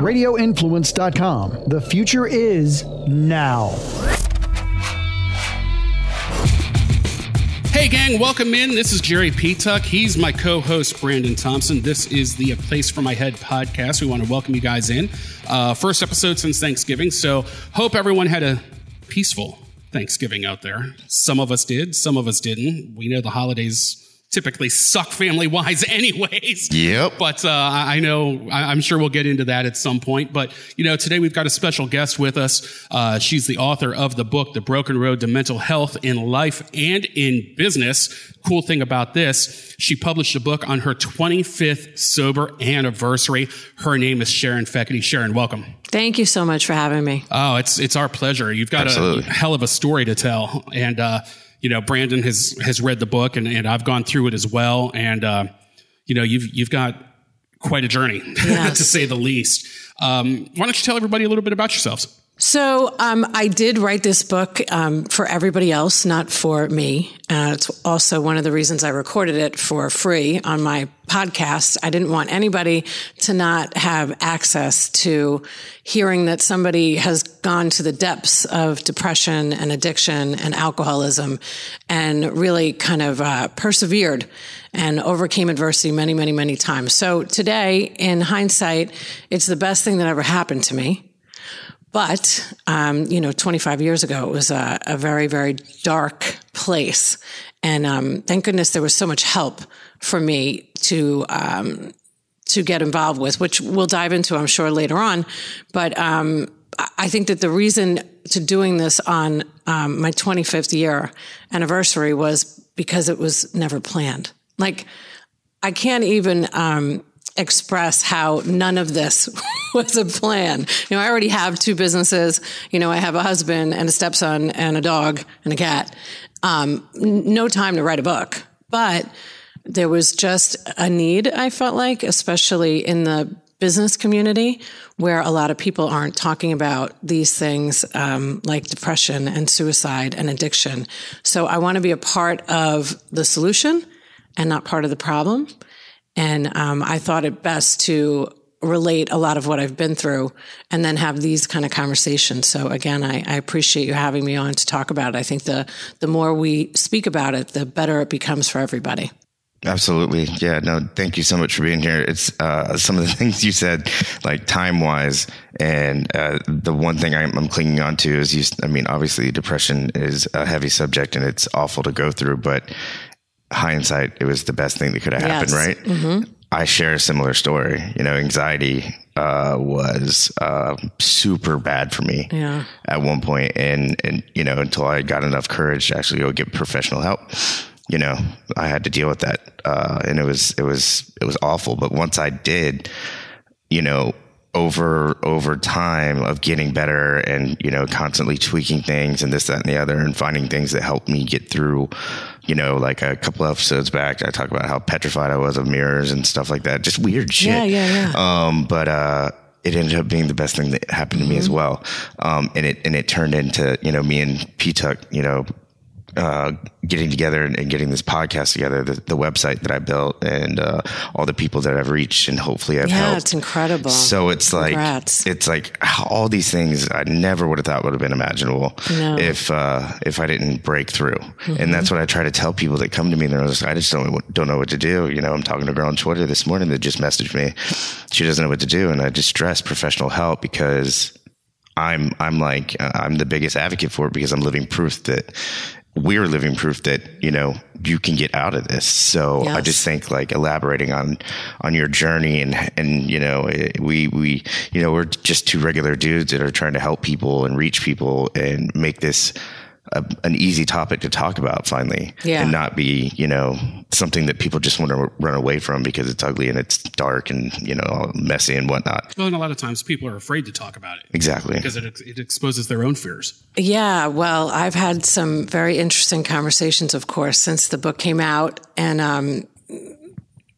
radioinfluence.com. The future is now. Hey, gang, welcome in. This is Jerry Petuck. He's my co host, Brandon Thompson. This is the A Place for My Head podcast. We want to welcome you guys in. Uh, first episode since Thanksgiving. So, hope everyone had a peaceful Thanksgiving out there. Some of us did, some of us didn't. We know the holidays typically suck family wise anyways. Yep. But uh, I know, I'm sure we'll get into that at some point. But, you know, today we've got a special guest with us. Uh, she's the author of the book, The Broken Road to Mental Health in Life and in Business. Cool thing about this, she published a book on her 25th sober anniversary. Her name is Sharon Fekete. Sharon, welcome. Thank you so much for having me. Oh, it's, it's our pleasure. You've got Absolutely. a hell of a story to tell. And, uh, you know, Brandon has has read the book, and, and I've gone through it as well. And uh, you know, you've you've got quite a journey, Yes. to say the least. Um, why don't you tell everybody a little bit about yourselves? So, um, I did write this book um, for everybody else, not for me. Uh, it's also one of the reasons I recorded it for free on my podcast. I didn't want anybody to not have access to hearing that somebody has gone to the depths of depression and addiction and alcoholism and really kind of uh, persevered and overcame adversity many, many, many times. So today, in hindsight, it's the best thing that ever happened to me. But, um, you know, 25 years ago, it was a, a very, very dark place. And um, thank goodness there was so much help for me to um, to get involved with, which we'll dive into, I'm sure, later on. But um, I- think that the reason to doing this on um, my 25th year anniversary was because it was never planned. Like, I can't even um, express how none of this was a plan. You know, I already have two businesses. You know, I have a husband and a stepson and a dog and a cat. Um, no time to write a book, but there was just a need, I felt like, especially in the business community where a lot of people aren't talking about these things um, like depression and suicide and addiction. So I want to be a part of the solution and not part of the problem. And um, I thought it best to relate a lot of what I've been through and then have these kind of conversations. So again, I, I appreciate you having me on to talk about it. I think the the more we speak about it, the better it becomes for everybody. Absolutely. Yeah. No, thank you so much for being here. It's uh, some of the things you said, like time wise. And uh, the one thing I'm, I'm clinging on to is you, I mean, obviously, depression is a heavy subject and it's awful to go through, but hindsight, it was the best thing that could have happened, Yes. right? I share a similar story. You know, anxiety uh, was uh, super bad for me Yeah. at one point, and and you know, until I got enough courage to actually go get professional help, you know, I had to deal with that, uh, and it was it was it was awful. But once I did, you know, over over time of getting better and you know constantly tweaking things and this that and the other and finding things that helped me get through you know like a couple of episodes back i talked about how petrified i was of mirrors and stuff like that. Just weird shit. Yeah, yeah, yeah. um but uh it ended up being the best thing that happened to me as well. Um and it and it turned into you know me and p-tuck you know uh, getting together and, and getting this podcast together, the, the website that I built, and uh, all the people that I've reached, and hopefully I've Yeah, helped. it's incredible. So it's like Congrats. it's like all these things I never would have thought would have been imaginable No. if uh, if I didn't break through. And that's what I try to tell people that come to me. And They're just, I just don't don't know what to do. You know, I'm talking to a girl on Twitter this morning that just messaged me. She doesn't know what to do, and I just stress professional help because I'm I'm like uh, I'm the biggest advocate for it because I'm living proof that we're living proof that you know you can get out of this. So I just think like elaborating on on your journey and and you know eh, we we you know we're just two regular dudes that are trying to help people and reach people and make this a, an easy topic to talk about finally Yeah. and not be you know something that people just want to run away from because it's ugly and it's dark and you know all messy and whatnot Well, and a lot of times people are afraid to talk about it exactly because it, ex- it exposes their own fears. Yeah, well, I've had some very interesting conversations, of course, since the book came out, and um,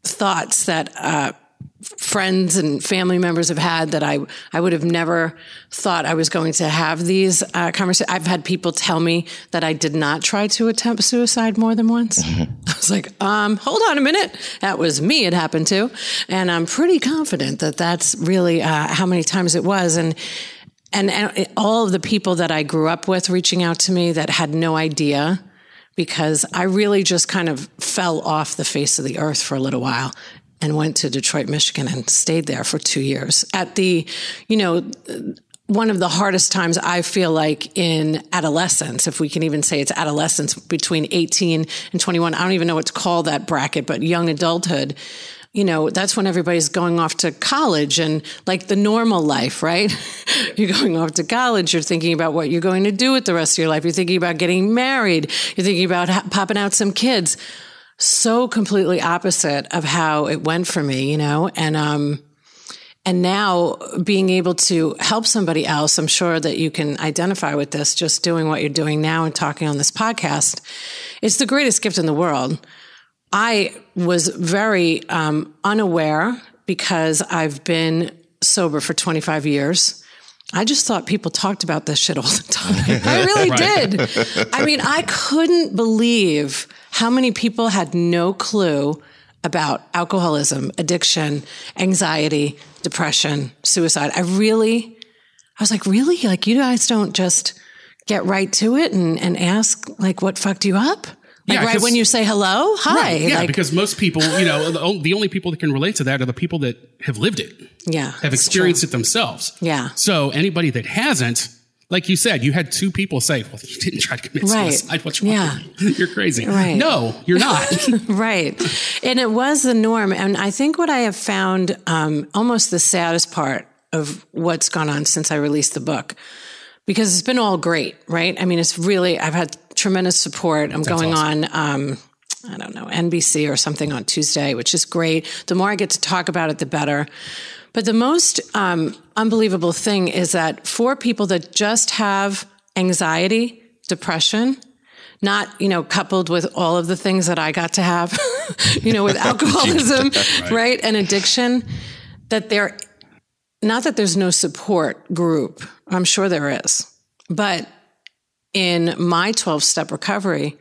thoughts that uh, friends and family members have had that I I would have never thought I was going to have these uh, conversations. I've had people tell me that I did not try to attempt suicide more than once. Mm-hmm. I was like, um, hold on a minute, that was me. It happened to, and I'm pretty confident that that's really uh, how many times it was. And and, and all of the people that I grew up with reaching out to me that had no idea because I really just kind of fell off the face of the earth for a little while and went to Detroit, Michigan and stayed there for two years at the, you know, one of the hardest times I feel like in adolescence, if we can even say it's adolescence between 18 and 21. I don't even know what to call that bracket, but young adulthood you know, that's when everybody's going off to college and like the normal life, right? you're going off to college. You're thinking about what you're going to do with the rest of your life. You're thinking about getting married. You're thinking about ha- popping out some kids. So completely opposite of how it went for me, you know, and, um, and now being able to help somebody else, I'm sure that you can identify with this just doing what you're doing now and talking on this podcast. It's the greatest gift in the world I was very um, unaware because I've been sober for 25 years. I just thought people talked about this shit all the time. I really did. I mean, I couldn't believe how many people had no clue about alcoholism, addiction, anxiety, depression, suicide. I really, I was like, really? Like, you guys don't just get right to it and, and ask, like, what fucked you up? Like yeah, right when you say hello, hi. Right, yeah, like, because most people, you know, the, the, only people that can relate to that are the people that have lived it. Yeah. Have experienced true. it themselves. Yeah. So anybody that hasn't, like you said, you had two people say, well, you didn't try to commit right. suicide. What's wrong yeah. You? You're crazy. Right. No, you're not. right. And it was the norm. And I think what I have found um, almost the saddest part of what's gone on since I released the book because it's been all great, right? I mean, it's really, I've had tremendous support. I'm That's going awesome. on, um, I don't know, NBC or something on Tuesday, which is great. The more I get to talk about it, the better. But the most um, unbelievable thing is that for people that just have anxiety, depression, not, you know, coupled with all of the things that I got to have, you know, with alcoholism, right. right? And addiction, that they're not that there's no support group. I'm sure there is. But in my 12 step recovery,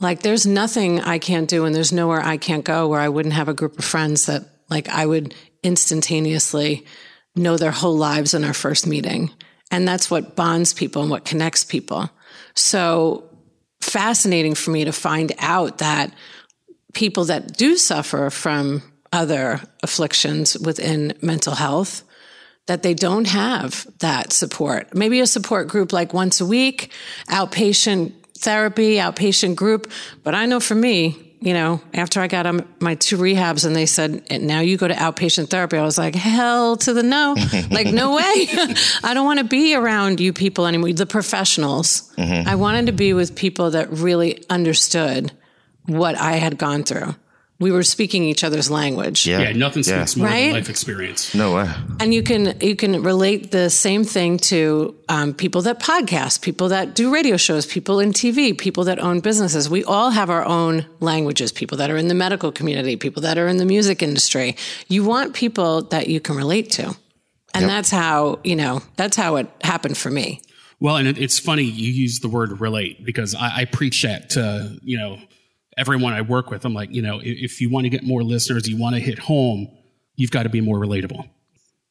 like there's nothing I can't do and there's nowhere I can't go where I wouldn't have a group of friends that like I would instantaneously know their whole lives in our first meeting. And that's what bonds people and what connects people. So fascinating for me to find out that people that do suffer from other afflictions within mental health that they don't have that support. Maybe a support group like once a week, outpatient therapy, outpatient group. But I know for me, you know, after I got on my two rehabs and they said, now you go to outpatient therapy, I was like, hell to the no. like, no way. I don't want to be around you people anymore, the professionals. Mm-hmm. I wanted to be with people that really understood what I had gone through we were speaking each other's language. Yeah, yeah nothing speaks yeah. more right? than life experience. No way. And you can you can relate the same thing to um, people that podcast, people that do radio shows, people in TV, people that own businesses. We all have our own languages. People that are in the medical community, people that are in the music industry. You want people that you can relate to, and yep. that's how you know that's how it happened for me. Well, and it, it's funny you use the word relate because I, I preach that to you know everyone I work with, I'm like, you know, if you want to get more listeners, you want to hit home, you've got to be more relatable.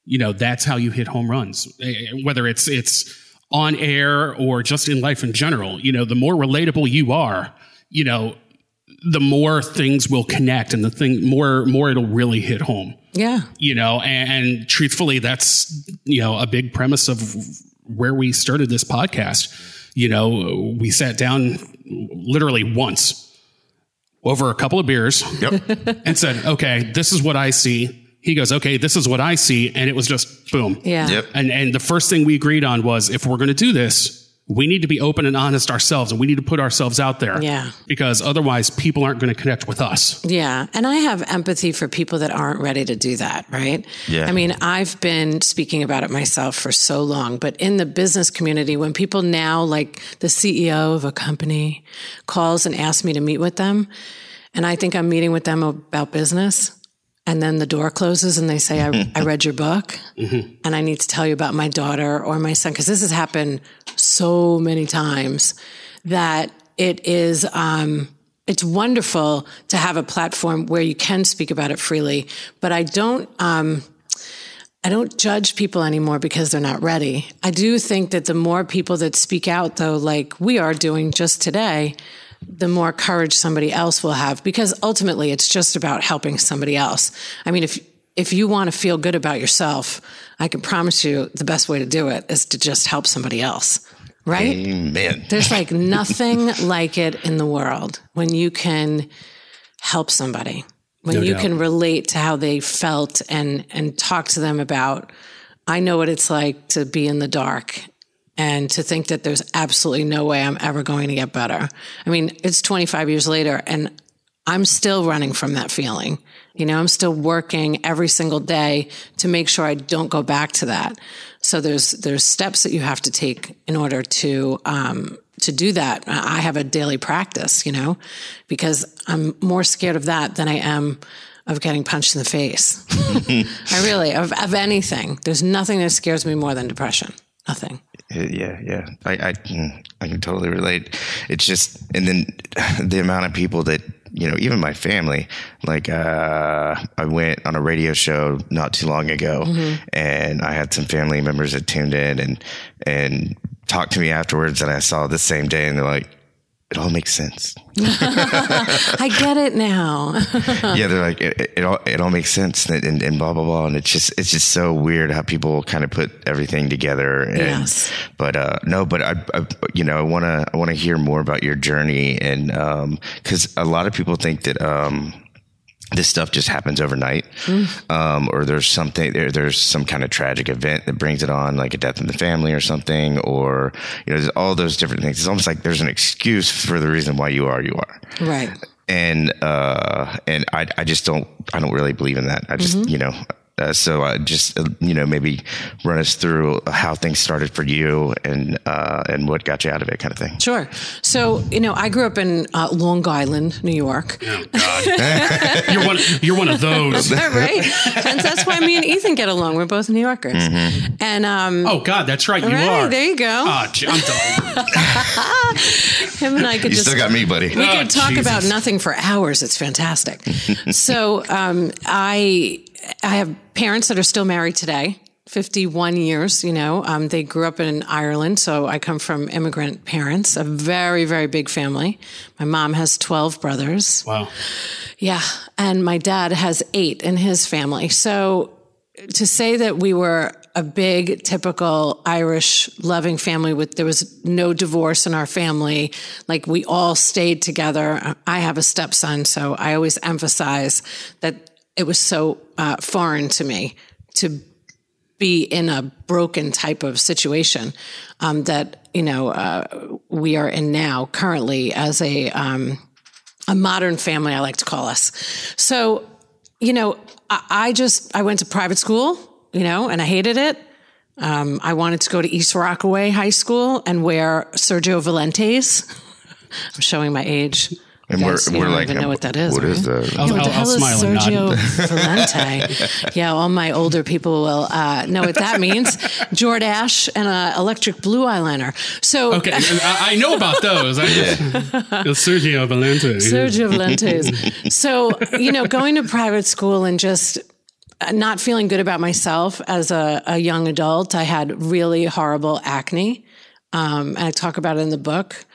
You know, that's how you hit home runs. Eh, eh, whether it's it's on air or just in life in general, you know, the more relatable you are, you know, the more things will connect and the thing more more it'll really hit home. Yeah. You know, and, and truthfully that's, you know, a big premise of where we started this podcast. You know, we sat down literally once over a couple of beers yep. and said, okay, this is what I see. He goes, okay, this is what I see. And it was just boom. Yeah. Yep. And, and the first thing we agreed on was if we're going to do this, we need to be open and honest ourselves and we need to put ourselves out there. Yeah. Because otherwise people aren't going to connect with us. Yeah. And I have empathy for people that aren't ready to do that, right? Yeah. I mean, I've been speaking about it myself for so long, but in the business community, when people now, like the CEO of a company calls and asks me to meet with them, and I think I'm meeting with them about business, and then the door closes and they say, I, I read your book mm-hmm. and I need to tell you about my daughter or my son. Cause this has happened so many times that it is, um, it's wonderful to have a platform where you can speak about it freely, but I don't, um, I don't judge people anymore because they're not ready. I do think that the more people that speak out, though, like we are doing just today, the more courage somebody else will have because ultimately it's just about helping somebody else. I mean, if, if you want to feel good about yourself, I can promise you the best way to do it is to just help somebody else. Right? Amen. There's like nothing like it in the world when you can help somebody, when No you doubt. can relate to how they felt and and talk to them about I know what it's like to be in the dark and to think that there's absolutely no way I'm ever going to get better. I mean, it's 25 years later and I'm still running from that feeling. You know, I'm still working every single day to make sure I don't go back to that. So there's there's steps that you have to take in order to um, to do that. I have a daily practice, you know, because I'm more scared of that than I am of getting punched in the face. I really of of anything. There's nothing that scares me more than depression. Nothing. Yeah, yeah. I, I, mm, I can totally relate. It's just, and then the amount of people that, you know, even my family, like, uh, I went on a radio show not too long ago and I had some family members that tuned in and, and talked to me afterwards and I saw the same day and they're like, it all makes sense. I get it now. yeah, they're like it, it all it all makes sense and, and, and blah blah blah, and it's just it's just so weird how people kind of put everything together. And, Yes. But uh, no, but I, I you know I want to I want to hear more about your journey, and because a lot of people think that. Um, this stuff just happens overnight, um, or there's something there, there's some kind of tragic event that brings it on, like a death in the family or something, or you know, there's all those different things. It's almost like there's an excuse for the reason why you are you are right. and uh and i i just don't i don't really believe in that i just Mm-hmm. you know uh, so I just uh, you know maybe run us through how things started for you and uh and what got you out of it kind of thing Sure. So, you know, I grew up in uh, Long Island, New York. Oh God, you're one. You're one of those. right? And that's why me and Ethan get along. We're both New Yorkers. And um, Oh God, that's right. You right, are. there you go. Ah, gee, I'm done. Him and I could you just still got me buddy we Oh, could talk Jesus. about nothing for hours. It's fantastic. so um, I I have parents that are still married today. 51 years, you know, um, they grew up in Ireland. So I come from immigrant parents, a very, very big family. My mom has 12 brothers. Wow. Yeah. And my dad has eight in his family. So to say that we were a big, typical Irish loving family with, there was no divorce in our family. Like we all stayed together. I have a stepson. So I always emphasize that it was so uh, foreign to me to be in a broken type of situation um, that you know uh, we are in now currently as a um, a modern family I like to call us. So you know I, I just I went to private school you know and I hated it. Um, I wanted to go to East Rockaway High School and wear Sergio Valentes. I'm showing my age. And You we're, guys- we're don't like even know what that is. what is right? that Yeah, what I'll, the I'll hell is smile and nod. Sergio Valente? yeah, all my older people will uh, know what that means. Jordache and an electric blue eyeliner. So Okay, I, I know about those. I just, It's Sergio Valente. Sergio Valentes. So, you know, going to private school and just not feeling good about myself as a, a young adult, I had really horrible acne. Um, and I talk about it in the book.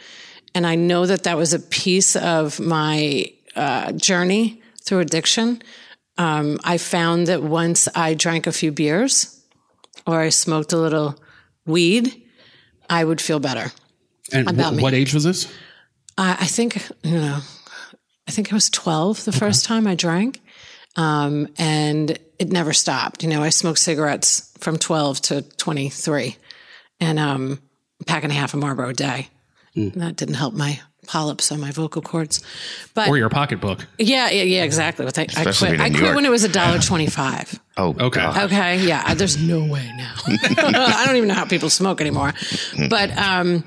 And I know that that was a piece of my uh, journey through addiction. Um, I found that once I drank a few beers or I smoked a little weed, I would feel better. And about wh- me. what age was this? I, I think, you know, I think I was 12 the first time I drank. Um, and it never stopped. You know, I smoked cigarettes from 12 to 23 and, um, a pack and a half of Marlboro a day. Hmm. That didn't help my polyps on my vocal cords. But Or your pocketbook? yeah, yeah, yeah, exactly. But I, I quit. I quit when it was a dollar twenty-five. oh Okay. God. Okay, yeah. There's no way now. I don't even know how people smoke anymore. But um,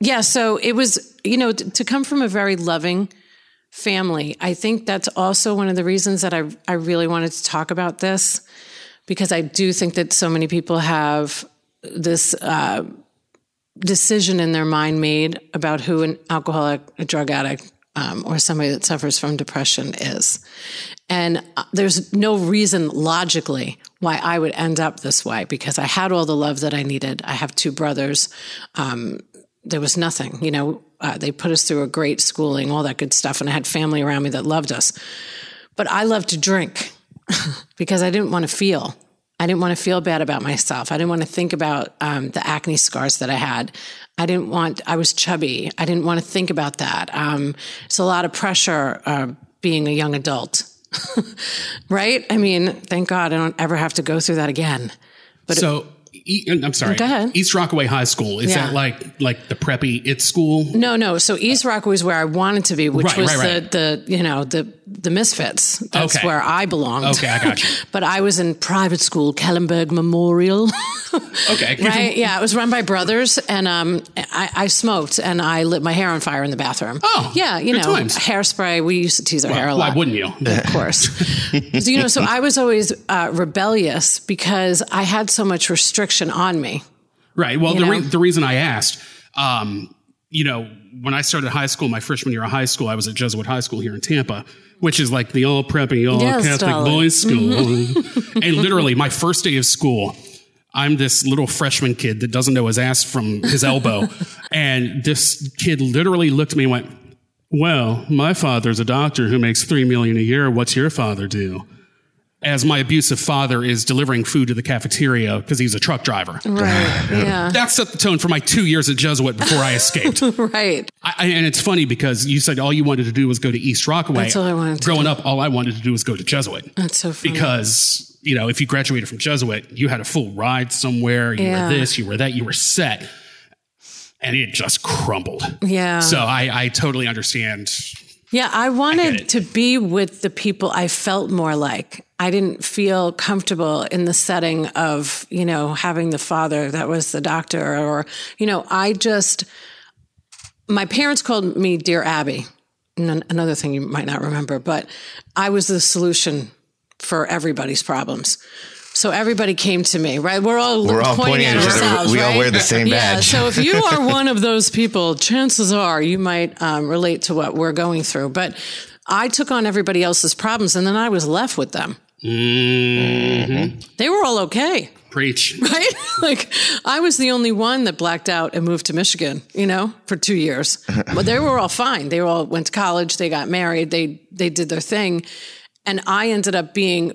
yeah, so it was, you know, t- to come from a very loving family. I think that's also one of the reasons that I, I really wanted to talk about this because I do think that so many people have this uh, decision in their mind made about who an alcoholic, a drug addict, um, or somebody that suffers from depression is. And uh, there's no reason logically why I would end up this way because I had all the love that I needed. I have two brothers. Um, there was nothing, you know, uh, they put us through a great schooling, all that good stuff. And I had family around me that loved us. But I loved to drink because I didn't want to feel. I didn't want to feel bad about myself. I didn't want to think about um, the acne scars that I had. I didn't want, I was chubby. I didn't want to think about that. Um, it's a lot of pressure uh, being a young adult, right? I mean, thank God I don't ever have to go through that again. But so, it, I'm sorry. Go ahead. East Rockaway High School. Is Yeah. that like like the preppy it school? No, no. So East Rockaway was where I wanted to be, which Right, was right, right. the the you know the the misfits. That's Okay. where I belonged. Okay, I got you. but I was in private school, Kellenberg Memorial. Okay. right? Yeah, it was run by brothers, and um, I, I smoked and I lit my hair on fire in the bathroom. Oh, yeah, you know, times. hairspray. We used to tease our hair a lot. Why wouldn't you? Of course. so, you know, so I was always uh, rebellious because I had so much restriction on me. Right. Well, the, re- the reason I asked, um, you know, when I started high school, my freshman year of high school, I was at Jesuit High School here in Tampa, which is like the all preppy, all Yes, Catholic darling. boys mm-hmm. school. and literally, my first day of school, I'm this little freshman kid that doesn't know his ass from his elbow. and this kid literally looked at me and went, well, my father's a doctor who makes three million a year. What's your father do? As my abusive father is delivering food to the cafeteria because he's a truck driver. Right. Yeah. That set the tone for my two years at Jesuit before I escaped. right. I, I- and it's funny because you said all you wanted to do was go to East Rockaway. That's all I wanted to Growing do. up, all I wanted to do was go to Jesuit That's so funny. because you know if you graduated from Jesuit, you had a full ride somewhere. You Yeah. were this, you were that, you were set, and it just crumbled. yeah. So I, I totally understand. Yeah, I wanted it. to be with the people I felt more like. I didn't feel comfortable in the setting of, you know, having the father that was the doctor or, you know, I just, my parents called me Dear Abby. Another thing you might not remember, but I was the solution for everybody's problems. So everybody came to me, right? We're all We're all pointing at each other. ourselves, We all wear the same Yeah. badge. So if you are one of those people, chances are you might um, relate to what we're going through. But I took on everybody else's problems, and then I was left with them. They were all okay, Preach. right? like I was the only one that blacked out and moved to Michigan, you know, for two years. But they were all fine. They all went to college. They got married. They they did their thing, and I ended up being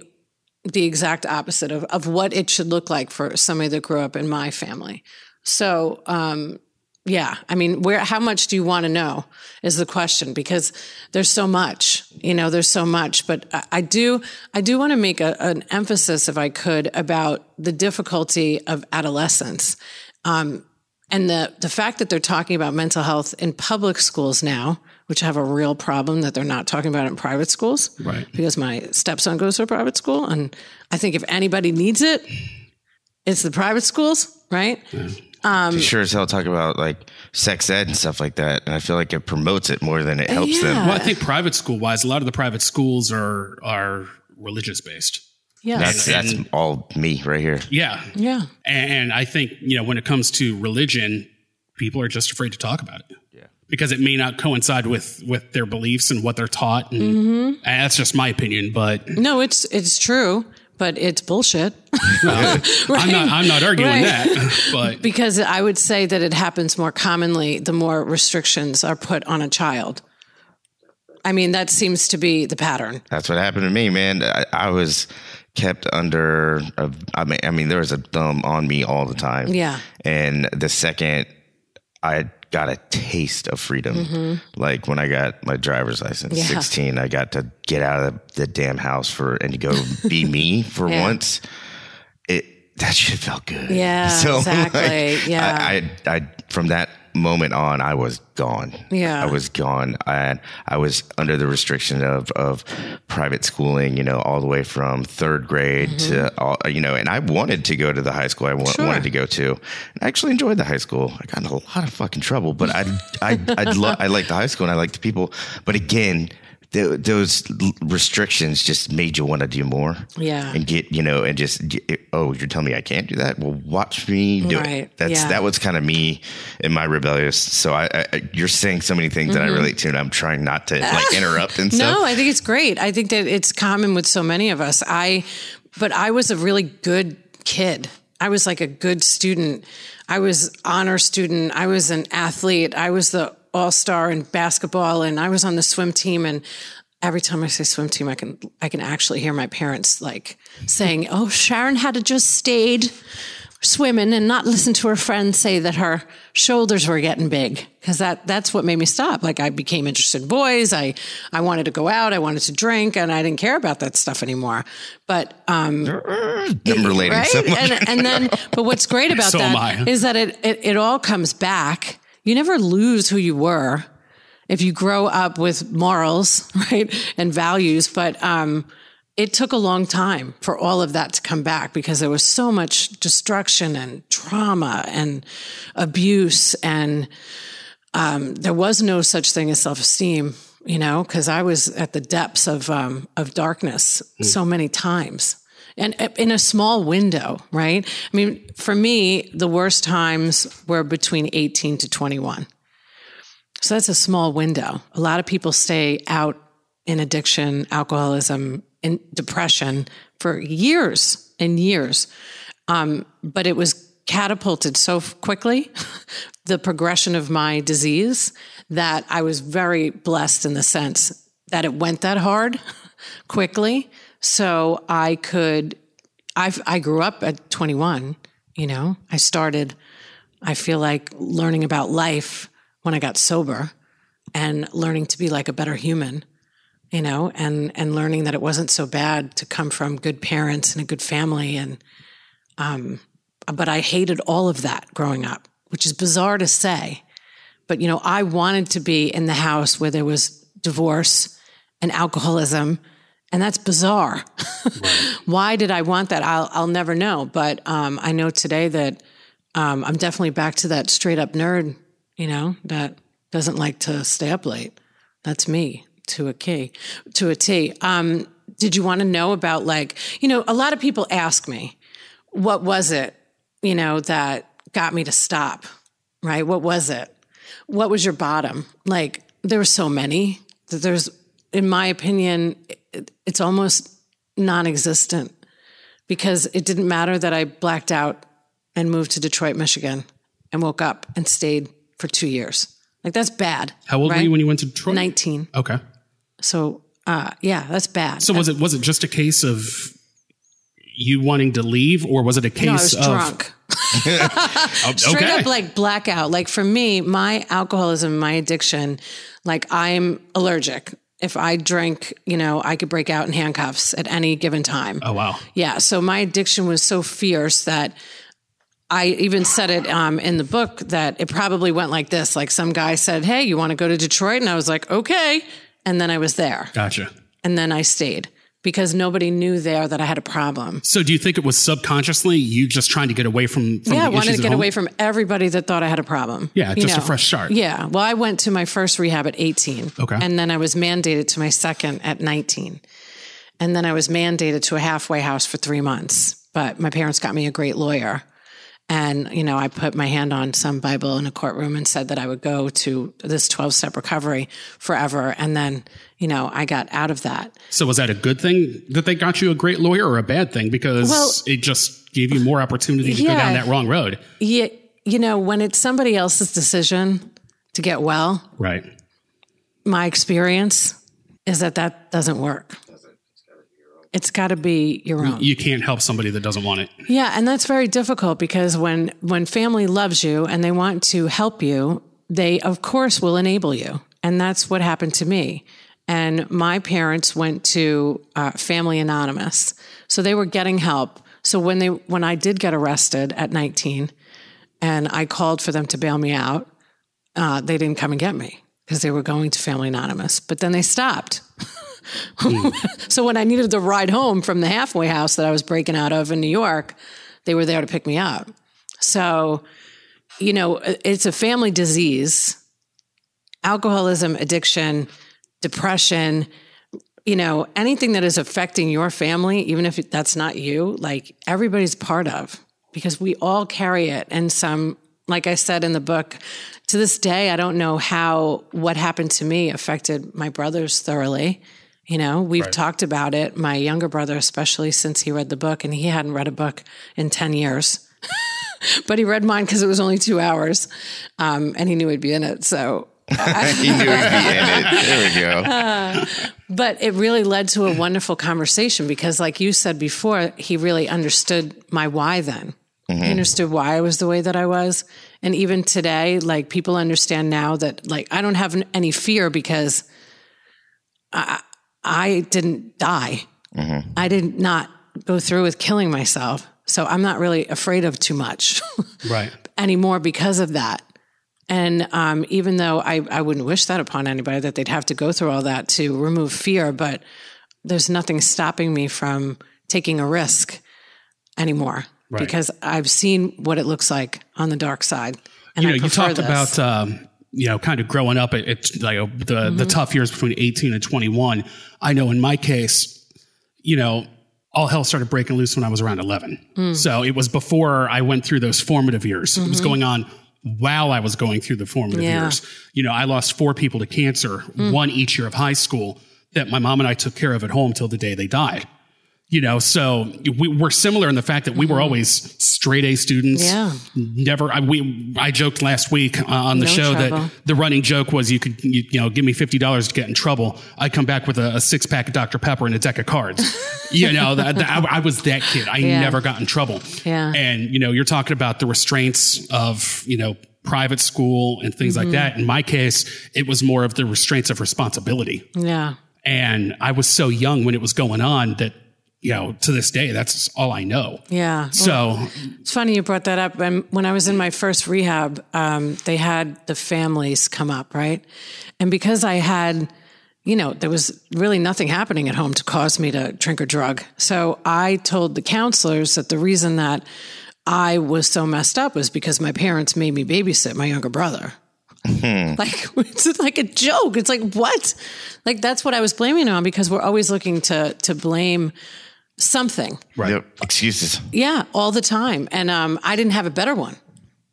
the exact opposite of, of what it should look like for somebody that grew up in my family. So, um, yeah, I mean, where, how much do you want to know is the question because there's so much, you know, there's so much, but I, I do, I do want to make a, an emphasis if I could about the difficulty of adolescence. Um, and the, the fact that they're talking about mental health in public schools now, which have a real problem that they're not talking about in private schools. Right. Because my stepson goes to a private school. And I think if anybody needs it, it's the private schools, right? They um, sure as hell talk about like sex ed and stuff like that. And I feel like it promotes it more than it helps them. Well, I think private school wise, a lot of the private schools are are religious based. Yes. That's that's all me right here. Yeah. yeah. And I think, you know, when it comes to religion, people are just afraid to talk about it. Yeah. Because it may not coincide with with their beliefs and what they're taught. And, Mm-hmm. and that's just my opinion. But No, it's it's true, but it's bullshit. I'm not I'm not arguing Right. that. But because I would say that it happens more commonly the more restrictions are put on a child. I mean, that seems to be the pattern. That's what happened to me, man. I, I was kept under. A, I mean, I mean, there was a thumb on me all the time. Yeah. And the second I got a taste of freedom, like when I got my driver's license, Mm-hmm. Yeah. sixteen, I got to get out of the, the damn house for and to go be me for Yeah. once. It that shit felt good. Yeah, exactly. like, Yeah. I, I, I from that moment on, I was gone. Yeah. I was gone. I I was under the restriction of of private schooling, you know, all the way from third grade to all, you know, and I wanted to go to the high school I wa- Mm-hmm. Sure. wanted to go to. And I actually enjoyed the high school. I got in a lot of fucking trouble, but I I I lo- I liked the high school and I liked the people. But again, th- those restrictions just made you want to do more. Yeah. And get, you know, and just, get, oh, you're telling me I can't do that? Well, watch me do Right. it. That's, Yeah. that was kind of me in my rebellious. So I, I you're saying so many things that I relate to and I'm trying not to like interrupt and stuff. Mm-hmm. No, I think it's great. I think that it's common with so many of us. I, but I was a really good kid. I was like a good student. I was honor student. I was an athlete. I was the all star in basketball, and I was on the swim team. And every time I say swim team, I can I can actually hear my parents like saying, "Oh, Sharon had to just stayed." swimming and not listen to her friends say that her shoulders were getting big because that that's what made me stop like i became interested in boys i i wanted to go out i wanted to drink and i didn't care about that stuff anymore but um I'm relating right so much. and, and then but what's great about So that is that it, it it all comes back you never lose who you were if you grow up with morals right and values but um it took a long time for all of that to come back because there was so much destruction and trauma and abuse and um, there was no such thing as self-esteem you know because i was at the depths of um, of darkness so many times and uh, in a small window right? I mean for me the worst times were between 18 to 21 so that's a small window. A lot of people stay out in addiction alcoholism and depression for years and years. Um, but it was catapulted so quickly the progression of my disease that I was very blessed in the sense that it went that hard quickly. So I could, I, I grew up at 21, you know, I started, I feel like learning about life when I got sober and learning to be like a better human you know, and and learning that it wasn't so bad to come from good parents and a good family, and um, but I hated all of that growing up, which is bizarre to say, but you know, I wanted to be in the house where there was divorce and alcoholism, and that's bizarre. Why did I want that? I'll I'll never know, but um, I know today that um, I'm definitely back to that straight up nerd, you know, that doesn't like to stay up late. That's me to a key, to a T. Um, did you want to know about like, you know, a lot of people ask me, what was it, you know, that got me to stop, right? What was it? What was your bottom? Like, there were so many that there's, in my opinion, it's almost non existent because it didn't matter that I blacked out and moved to Detroit, Michigan and woke up and stayed for two years. Like, that's bad. How old were you when you went to Detroit? 19. Okay. So, uh, yeah, that's bad. So was it was it just a case of you wanting to leave, or was it a case no, I was of drunk. Oh, Straight okay. up like blackout. Like for me, my alcoholism, my addiction, like I'm allergic. If I drink, you know, I could break out in handcuffs at any given time. oh wow. Yeah. So my addiction was so fierce that I even said it um, in the book that it probably went like this. Like some guy said, Hey, you want to go to Detroit? And I was like, Okay. And then I was there. Gotcha. And then I stayed because nobody knew there that I had a problem. So do you think it was subconsciously you just trying to get away from, from yeah, the I wanted to get away from everybody that thought I had a problem. Yeah, just a fresh start. Yeah. Well, I went to my first rehab at 18. Okay. And then I was mandated to my second at 19. And then I was mandated to a halfway house for three months. But my parents got me a great lawyer. And, you know, I put my hand on some Bible in a courtroom and said that I would go to this 12 step recovery forever. And then, you know, I got out of that. So was that a good thing that they got you a great lawyer, or a bad thing because Well- it just gave you more opportunity to go down that wrong road? Yeah. You know, when it's somebody else's decision to get well, Right. my experience is that that doesn't work. It's got to be your own. You can't help somebody that doesn't want it. Yeah, and that's very difficult because when when family loves you and they want to help you, they of course will enable you, and that's what happened to me. And my parents went to uh, Family Anonymous, so they were getting help. So when they when I did get arrested at 19, and I called for them to bail me out, uh, they didn't come and get me because they were going to Family Anonymous. But then they stopped. Hmm. so when I needed the ride home from the halfway house that I was breaking out of in New York, they were there to pick me up. So, you know, it's a family disease. Alcoholism, addiction, depression, you know, anything that is affecting your family, even if that's not you, like everybody's part of because we all carry it. And some, like I said in the book, to this day, I don't know how what happened to me affected my brothers thoroughly. You know, we've Right. talked about it, my younger brother, especially since he read the book, and he hadn't read a book in 10 years. but he read mine because it was only two hours um, and he knew he'd be in it. So he knew he'd be in it. There we go. But it really led to a wonderful conversation because, like you said before, he really understood my why then. He understood why I was the way that I was. And even today, like people understand now that, like, I don't have any fear because I, I didn't die. I did not go through with killing myself. So I'm not really afraid of too much. Right. anymore because of that. And um, even though I, I wouldn't wish that upon anybody, that they'd have to go through all that to remove fear, but there's nothing stopping me from taking a risk anymore Right. because I've seen what it looks like on the dark side. And you know, you talked this. about um, you know, kind of growing up. It, it's like uh, the Mm-hmm. the tough years between eighteen and twenty one. I know in my case, you know, all hell started breaking loose when I was around eleven. Mm. So it was before I went through those formative years. It was going on while I was going through the formative Mm-hmm. Yeah. Mm. years. You know, I lost four people to cancer, one each year of high school. That my mom and I took care of at home till the day they died. You know, so we, we're similar in the fact that we were always straight A students. Mm-hmm. Yeah. Never. I, we. I joked last week uh, on the No show trouble. that the running joke was you could you, you know give me fifty dollars to get in trouble. I come back with a, a six pack of Dr Pepper and a deck of cards. you know, that, that- I, I was that kid. I Yeah. never got in trouble. Yeah. And you know, you're talking about the restraints of you know private school and things Mm-hmm. like that. In my case, it was more of the restraints of responsibility. yeah. And I was so young when it was going on that you know to this day that's all I know. Yeah. So It's funny you brought that up. And when I was in my first rehab, um, they had the families come up, right? And because I had, you know, there was really nothing happening at home to cause me to drink or drug. So I told the counselors that the reason that I was so messed up was because my parents made me babysit my younger brother. like it's like a joke. It's like what? Like that's what I was blaming on because we're always looking to to blame something. right. Yep. Excuses. Yeah, all the time. And um, I didn't have a better one.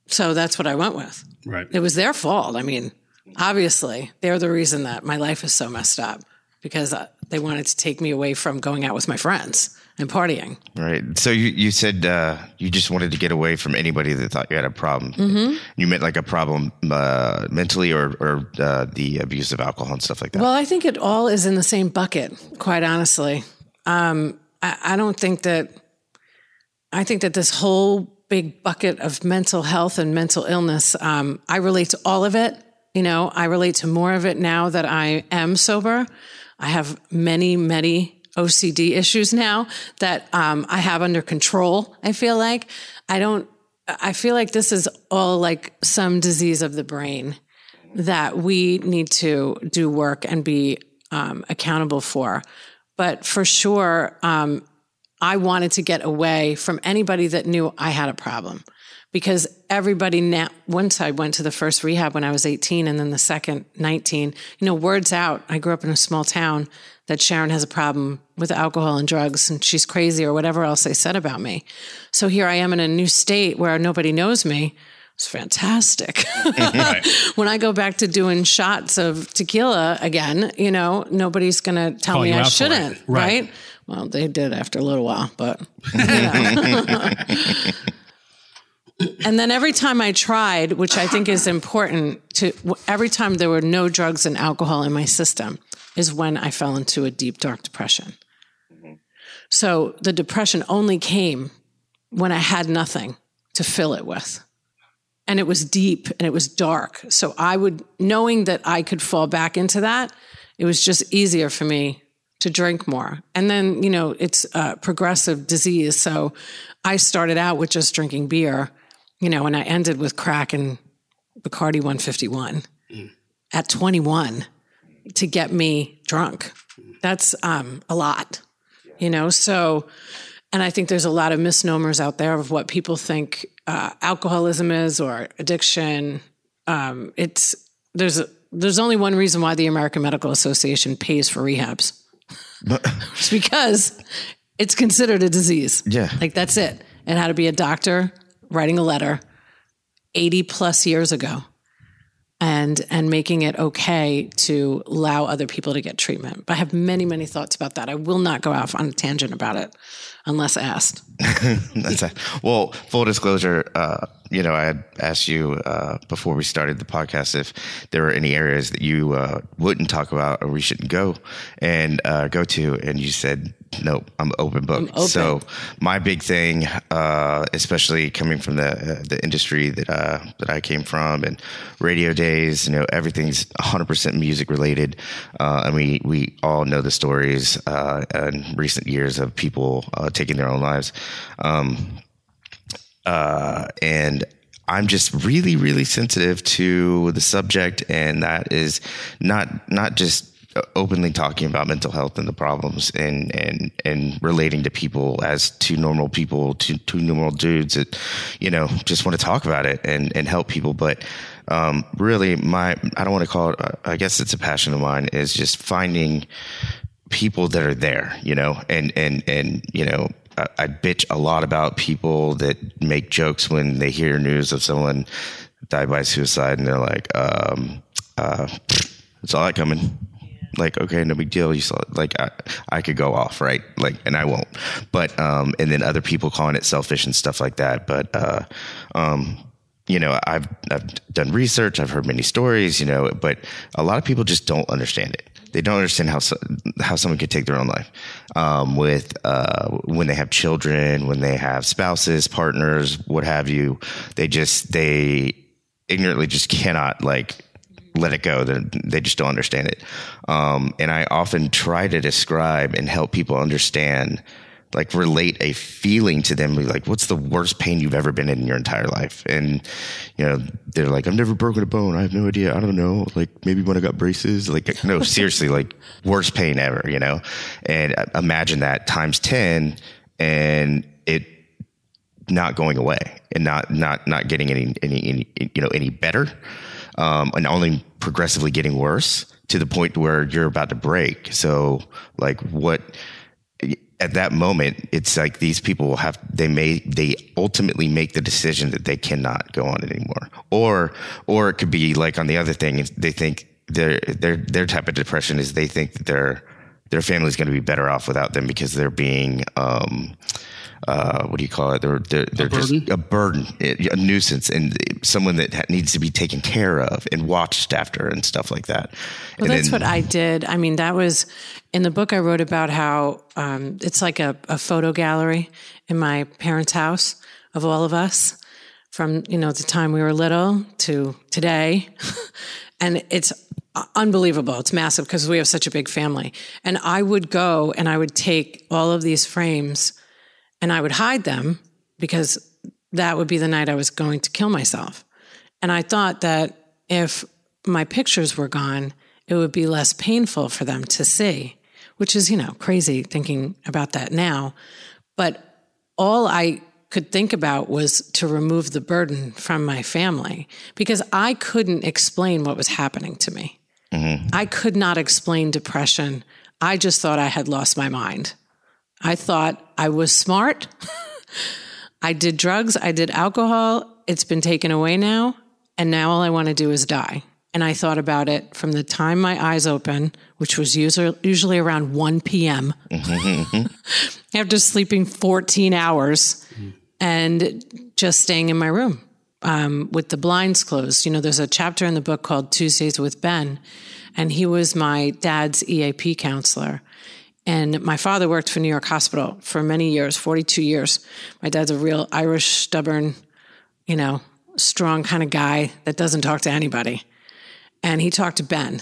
So that's what I went with. Right. It was their fault. I mean, obviously, they're the reason that my life is so messed up because uh, they wanted to take me away from going out with my friends and partying. Right. So you, you said uh, you just wanted to get away from anybody that thought you had a problem. Mm-hmm. You meant like a problem uh, mentally or, or uh, the abuse of alcohol and stuff like that. Well, I think it all is in the same bucket, quite honestly. Um, I, I don't think that, I think that this whole big bucket of mental health and mental illness, um, I relate to all of it. You know, I relate to more of it now that I am sober. I have many, many OCD issues now that um, I have under control. I feel like I don't, I feel like this is all like some disease of the brain that we need to do work and be um, accountable for. But for sure, um, I wanted to get away from anybody that knew I had a problem because everybody now, once I went to the first rehab when I was 18 and then the second 19, you know, words out. I grew up in a small town that Sharon has a problem with alcohol and drugs and she's crazy or whatever else they said about me. So here I am in a new state where nobody knows me. It's fantastic. when I go back to doing shots of tequila again, you know, nobody's going to tell Call me I out for it. shouldn't, Right. right? Well, they did after a little while, but you know. and then every time I tried, which I think is important to every time there were no drugs and alcohol in my system is when I fell into a deep dark depression. Mm-hmm. So the depression only came when I had nothing to fill it with. And it was deep and it was dark. So I would, knowing that I could fall back into that, it was just easier for me to drink more. And then, you know, it's a progressive disease. So I started out with just drinking beer, you know, and I ended with crack and Bacardi 151 at 21 to get me drunk. That's um, a lot, you know? So, and I think there's a lot of misnomers out there of what people think uh, alcoholism is or addiction. Um, it's, there's a, there's only one reason why the American Medical Association pays for rehabs. it's because it's considered a disease. Yeah. Like that's it. And how to be a doctor writing a letter 80 plus years ago and and making it okay to allow other people to get treatment. But I have many, many thoughts about that. I will not go off on a tangent about it unless asked. That's it. Well, full disclosure, uh, you know, I had asked you uh, before we started the podcast if there were any areas that you uh, wouldn't talk about or we shouldn't go and uh, go to, and you said nope, I'm open book. open. So my big thing, uh, especially coming from the uh, the industry that uh, that I came from and radio days, you know, everything's 100 percent music related, uh, and we we all know the stories uh, in recent years of people uh, taking their own lives. Um, uh, and I'm just really, really sensitive to the subject, and that is not not just openly talking about mental health and the problems and and and relating to people as two normal people two two normal dudes that you know just want to talk about it and and help people. But um, really my I don't want to call it I guess it's a passion of mine is just finding people that are there you know and and and you know I, I bitch a lot about people that make jokes when they hear news of someone died by suicide and they're like um uh it's all that coming like okay no big deal. You saw like I, I could go off right? Like and i won't. But um and then other people calling it selfish and stuff like that. But uh um you know i've i've done research. I've heard many stories you know but a lot of people just don't understand it. They don't understand how how someone could take their own life. Um, with uh, when they have children, when they have spouses, partners, what have you. They just they ignorantly just cannot like let it go. They, they just don't understand it. Um, and I often try to describe and help people understand, like relate a feeling to them. Like, what's the worst pain you've ever been in, in your entire life? And, you know, they're like, I've never broken a bone. I have no idea. I don't know. Like maybe when I got braces, like, no, seriously, like worst pain ever, you know? And uh, imagine that times 10 and it, not going away and not not not getting any any, any you know any better um, and only progressively getting worse to the point where you're about to break. So, like, what at that moment, it's like these people will have they may they ultimately make the decision that they cannot go on anymore, or or it could be like on the other thing, they think their their their type of depression is they think that their their family's going to be better off without them because they're being um, uh, what do you call it? They're they're, they're a just burden? a burden, a nuisance, and someone that needs to be taken care of and watched after and stuff like that. Well, and that's then, what I did. I mean, that was in the book I wrote about how um, it's like a, a photo gallery in my parents' house of all of us from you know the time we were little to today, and it's unbelievable. It's massive because we have such a big family. And I would go and I would take all of these frames and I would hide them because that would be the night I was going to kill myself. And I thought that if my pictures were gone, it would be less painful for them to see, which is, you know, crazy thinking about that now. But all I could think about was to remove the burden from my family because I couldn't explain what was happening to me. Mm-hmm. I could not explain depression. I just thought I had lost my mind. I thought I was smart. I did drugs, I did alcohol. It's been taken away now. And now all I want to do is die. And I thought about it from the time my eyes open, which was usually, around 1 p.m., after sleeping 14 hours and just staying in my room um, with the blinds closed. You know, there's a chapter in the book called Tuesdays with Ben, and he was my dad's EAP counselor. And my father worked for New York Hospital for many years, 42 years. My dad's a real Irish, stubborn, you know, strong kind of guy that doesn't talk to anybody. And he talked to Ben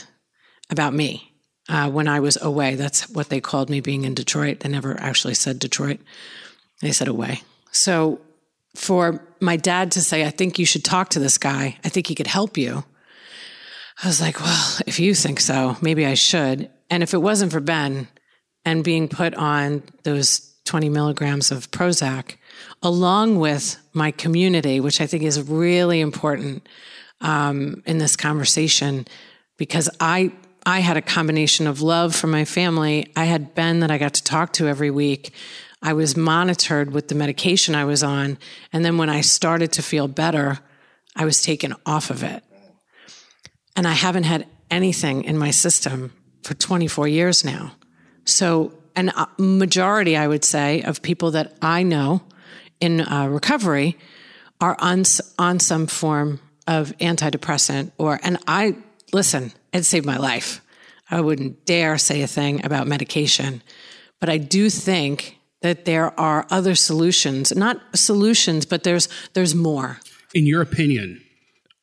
about me uh, when I was away. That's what they called me being in Detroit. They never actually said Detroit, they said away. So for my dad to say, I think you should talk to this guy, I think he could help you. I was like, well, if you think so, maybe I should. And if it wasn't for Ben, and being put on those 20 milligrams of Prozac, along with my community, which I think is really important um, in this conversation, because I I had a combination of love from my family. I had Ben that I got to talk to every week. I was monitored with the medication I was on. And then when I started to feel better, I was taken off of it. And I haven't had anything in my system for 24 years now. So, an majority, I would say, of people that I know in uh, recovery are on, on some form of antidepressant or, and I, listen, it saved my life. I wouldn't dare say a thing about medication, but I do think that there are other solutions, not solutions, but there's, there's more. In your opinion,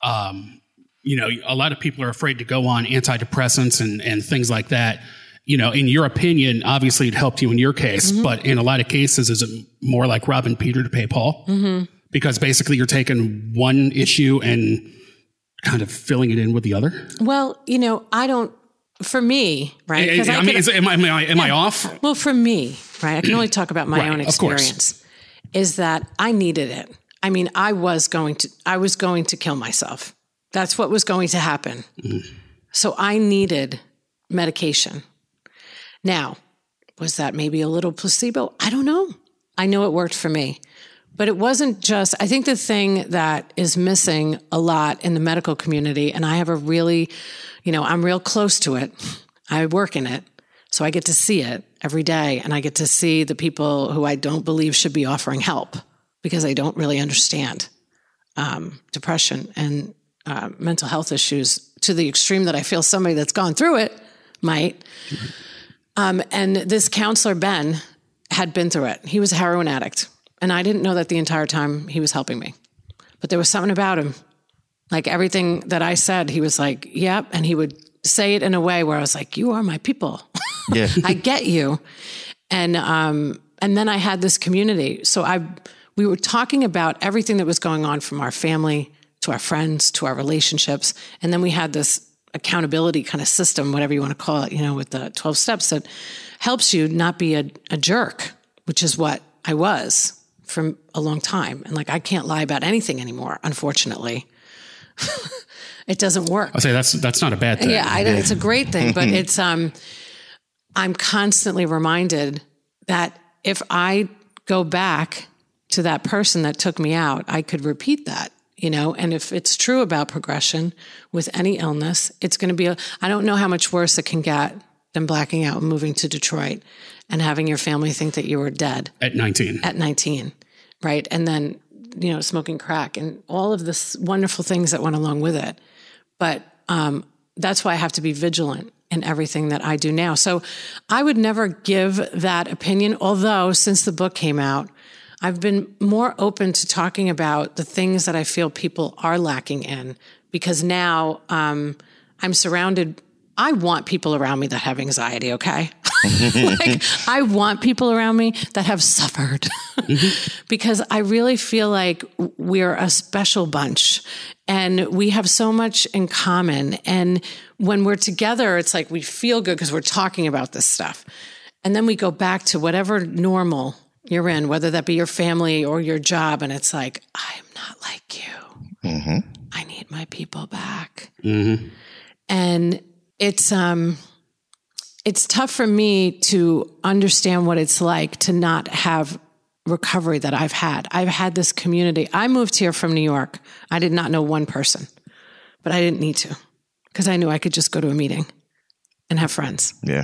um, you know, a lot of people are afraid to go on antidepressants and, and things like that. You know, in your opinion, obviously it helped you in your case, mm-hmm. but in a lot of cases, is it more like robbing Peter to pay Paul? Mm-hmm. Because basically you're taking one issue and kind of filling it in with the other? Well, you know, I don't, for me, right? I, I, I mean, is, am, I, am, I, am yeah. I off? Well, for me, right, I can only talk about my right, own experience, is that I needed it. I mean, I was going to, I was going to kill myself. That's what was going to happen. Mm-hmm. So I needed medication. Now, was that maybe a little placebo? I don't know. I know it worked for me. But it wasn't just, I think the thing that is missing a lot in the medical community, and I have a really, you know, I'm real close to it. I work in it. So I get to see it every day and I get to see the people who I don't believe should be offering help because I don't really understand um, depression and uh, mental health issues to the extreme that I feel somebody that's gone through it might. Um, and this counselor, Ben, had been through it. He was a heroin addict. And I didn't know that the entire time he was helping me. But there was something about him. Like everything that I said, he was like, yep. And he would say it in a way where I was like, you are my people. Yeah. I get you. And, um, and then I had this community. So I, we were talking about everything that was going on from our family to our friends, to our relationships. And then we had this accountability kind of system, whatever you want to call it, you know, with the 12 steps that helps you not be a, a jerk, which is what I was for a long time. And like, I can't lie about anything anymore, unfortunately. it doesn't work. I'll say that's, that's not a bad thing. Yeah, I, it's a great thing, but it's, um, I'm constantly reminded that if I go back to that person that took me out, I could repeat that you know? And if it's true about progression with any illness it's going to be I don't know how much worse it can get than blacking out and moving to detroit and having your family think that you were dead. At 19 at 19 right? And then you know smoking crack and all of this wonderful things that went along with it. But um, that's why i have to be vigilant in everything that i do now. So i would never give that opinion although since the book came out I've been more open to talking about the things that I feel people are lacking in because now um, I'm surrounded. I want people around me that have anxiety, okay? like, I want people around me that have suffered because I really feel like we're a special bunch and we have so much in common. And when we're together, it's like we feel good because we're talking about this stuff. And then we go back to whatever normal you're in, whether that be your family or your job, and it's like, I'm not like you. Mm-hmm. I need my people back. Mm-hmm. And it's um it's tough for me to understand what it's like to not have recovery that I've had. I've had this community. I moved here from New York. I did not know one person, but I didn't need to because I knew I could just go to a meeting and have friends. Yeah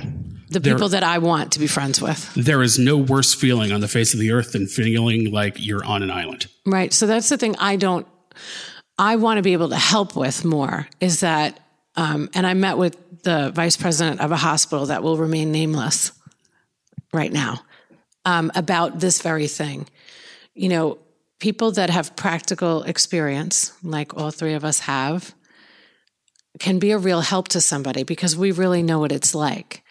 the there, people that I want to be friends with. There is no worse feeling on the face of the earth than feeling like you're on an island. Right. So that's the thing I don't, I want to be able to help with more is that, um, and I met with the vice president of a hospital that will remain nameless right now um, about this very thing. You know, people that have practical experience, like all three of us have, can be a real help to somebody because we really know what it's like.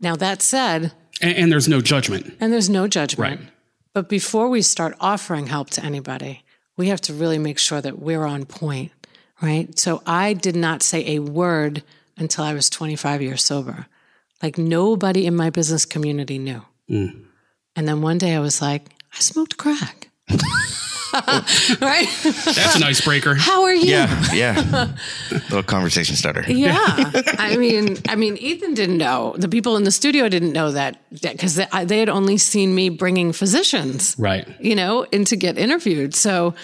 Now, that said, and, and there's no judgment. And there's no judgment. Right. But before we start offering help to anybody, we have to really make sure that we're on point, right? So I did not say a word until I was 25 years sober. Like nobody in my business community knew. Mm. And then one day I was like, I smoked crack. right? That's an icebreaker. How are you? Yeah, yeah. Little conversation starter. Yeah. I mean, I mean, Ethan didn't know. The people in the studio didn't know that because they, they had only seen me bringing physicians, Right. you know, in to get interviewed. So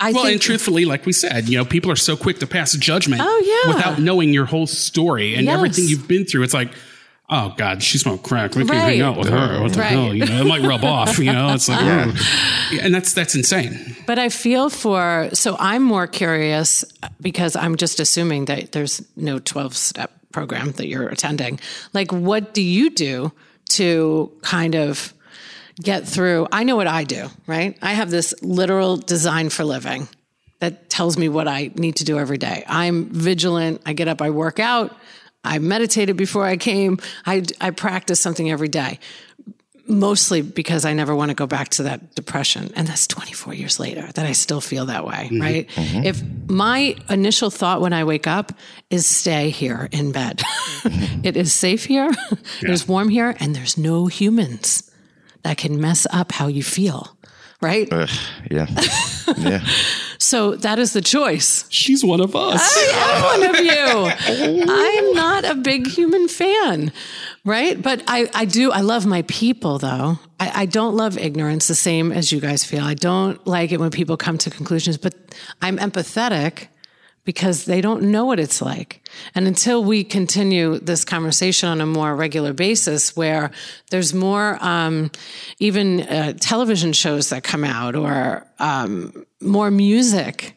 I Well, think and truthfully, like we said, you know, people are so quick to pass judgment Oh, yeah. without knowing your whole story and Yes. everything you've been through. It's like, oh God, she smoked crack. We can't hang out with her. What the Right. hell? You know, it might rub off. You know, it's like, Yeah. oh. and that's that's insane. But I feel for, so I'm more curious because I'm just assuming that there's no 12 step program that you're attending. Like, what do you do to kind of get through? I know what I do, right? I have this literal design for living that tells me what I need to do every day. I'm vigilant. I get up, I work out. I meditated before I came. I, I practice something every day mostly because I never want to go back to that depression. And that's 24 years later that I still feel that way, mm-hmm. right? Mm-hmm. If my initial thought when I wake up is stay here in bed, it is safe here, there's warm here, and there's no humans that can mess up how you feel, right? Ugh, yeah, yeah. So that is the choice. She's one of us. I am one of you. I'm not a big human fan, right? But I, I do, I love my people though. I, I don't love ignorance the same as you guys feel. I don't like it when people come to conclusions, but I'm empathetic because they don't know what it's like. And until we continue this conversation on a more regular basis, where there's more, um, even uh, television shows that come out or um, more music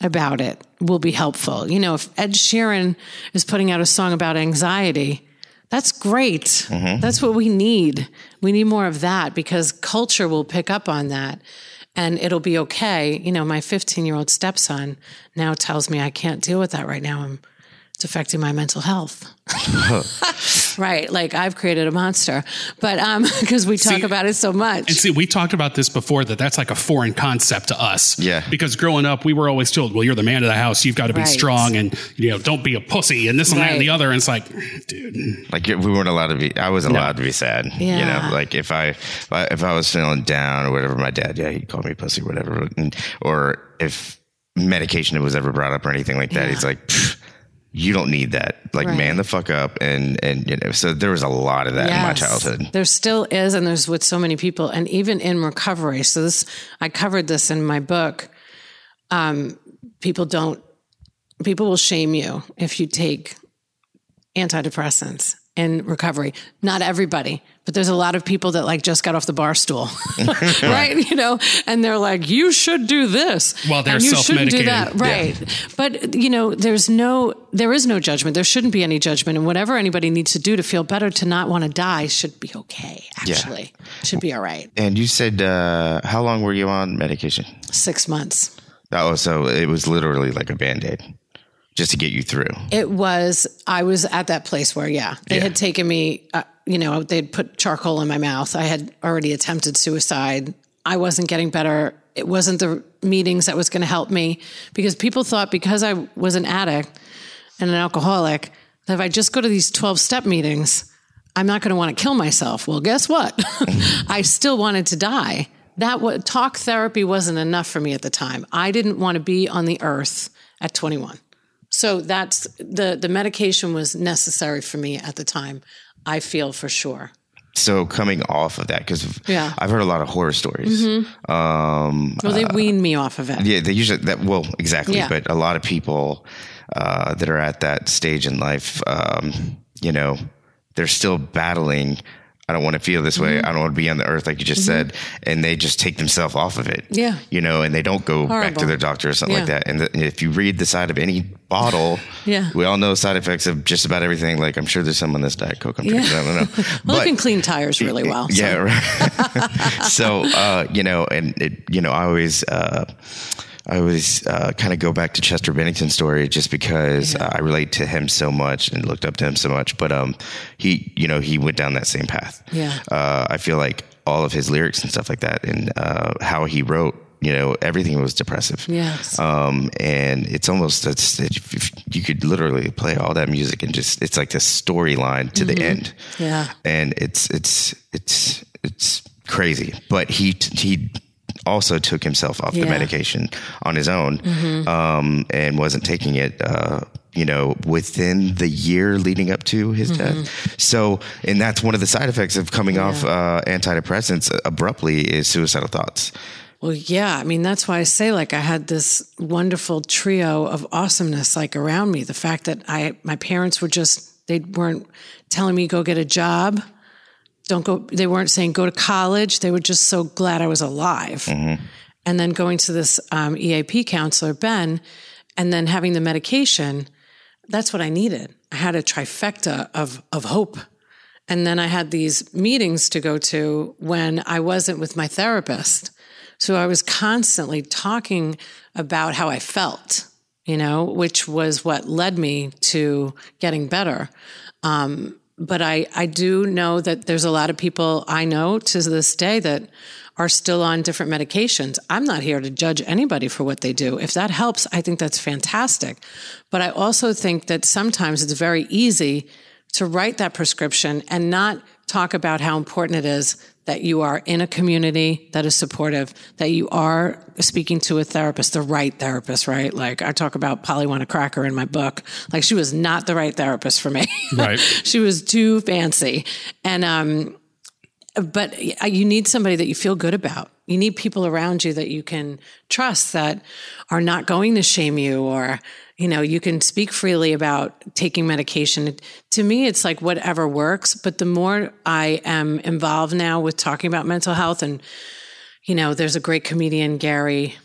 about it will be helpful. You know, if Ed Sheeran is putting out a song about anxiety, that's great. That's what we need. We need more of that because culture will pick up on that and it'll be okay. You know, my 15 year old stepson now tells me I can't deal with that right now. I'm, it's affecting my mental health. right. Like I've created a monster, but, um, cause we talk See, about it so much. And see, we talked about this before that that's like a foreign concept to us. Yeah. Because growing up, we were always told, well, you're the man of the house. You've got to be Right. strong and, you know, don't be a pussy and this and that and the other. And it's like, dude, Like we weren't allowed to be. I was allowed to be sad. Yeah. You know, like if I if I- was feeling down or whatever, my dad, yeah, he'd call me pussy, whatever. And, or if medication was ever brought up or anything like that, Yeah. he's like. "Pfft, You don't need that. Like, Right. man the fuck up, and and you know. So there was a lot of that in my childhood. There still is, and there's with so many people, and even in recovery. So this, I covered this in my book. Um, people don't, people will shame you if you take antidepressants in recovery. Not everybody, but there's a lot of people that like just got off the bar stool, right? You know, and they're like, you should do this. While they're you shouldn't do that. Right. But, you know, there's no, there is no judgment. There shouldn't be any judgment. And whatever anybody needs to do to feel better, to not want to die should be okay, actually. Should be all right. And you said, uh, how long were you on medication? Six months. Oh, so it was literally like a band aid just to get you through. It was, I was at that place where, yeah, they Yeah. had taken me, uh, you know, they'd put charcoal in my mouth. I had already attempted suicide. I wasn't getting better. It wasn't the meetings that was going to help me because people thought because I was an addict and an alcoholic, that if I just go to these 12 step meetings, I'm not going to want to kill myself. Well, guess what? I still wanted to die. That what talk therapy wasn't enough for me at the time. I didn't want to be on the earth at 21. So that's the the medication was necessary for me at the time. I feel for sure. So coming off of that, because Yeah. Mm-hmm. I've heard a lot of horror stories. Um, Well, they weaned me off of it. yeah, they usually that well exactly, Yeah. but a lot of people uh, that are at that stage in life, um, you know, they're still battling. I don't want to feel this Mm-hmm. way. I don't want to be on the earth, like you just said, and they just take themselves off of it. Yeah. you know, and they don't go back to their doctor or something like that. And, the, and if you read the side of any bottle, Yeah. we all know side effects of just about everything. Like I'm sure there's some on this diet coke. I'm drinking. I don't know, Well, I can clean tires really well. so- yeah, right. so uh, you know, and it, you know, I always. Uh, I always uh, kind of go back to Chester Bennington's story just because uh, I relate to him so much and looked up to him so much. But um, he, you know, he went down that same path. Yeah. Uh, I feel like all of his lyrics and stuff like that, and uh, how he wrote, you know, everything was depressive. Yes. Um, and it's almost if you could literally play all that music and just it's like this storyline to the end. Mm-hmm. Yeah. And it's it's it's it's crazy. But he he also took himself off the Yeah. Mm-hmm. medication on his own um, and wasn't taking it. Uh, you know, within the year leading up to his Mm-hmm. death. So, and that's one of the side effects of coming off uh, antidepressants abruptly is suicidal thoughts. Well, yeah. I mean, that's why I say like I had this wonderful trio of awesomeness like around me. The fact that I, my parents were just, they weren't telling me go get a job. Don't go, they weren't saying go to college. They were just so glad I was alive. And then going to this um, EAP counselor, Ben, and then having the medication, that's what I needed. I had a trifecta of, of hope. And then I had these meetings to go to when I wasn't with my therapist. So I was constantly talking about how I felt, you know, which was what led me to getting better. Um, but I, I do know that there's a lot of people I know to this day that are still on different medications. I'm not here to judge anybody for what they do. If that helps, I think that's fantastic. But I also think that sometimes it's very easy to write that prescription and not talk about how important it is that you are in a community that is supportive, that you are speaking to a therapist, the right therapist, right? Like I talk about Polly Want a Cracker in my book. Like she was not the right therapist for me. Right. she was too fancy. And, um, but uh, you need somebody that you feel good about. You need people around you that you can trust that are not going to shame you or, you know, you can speak freely about taking medication. To me, it's like whatever works. But the more I am involved now with talking about mental health and, you know, there's a great comedian, Gary.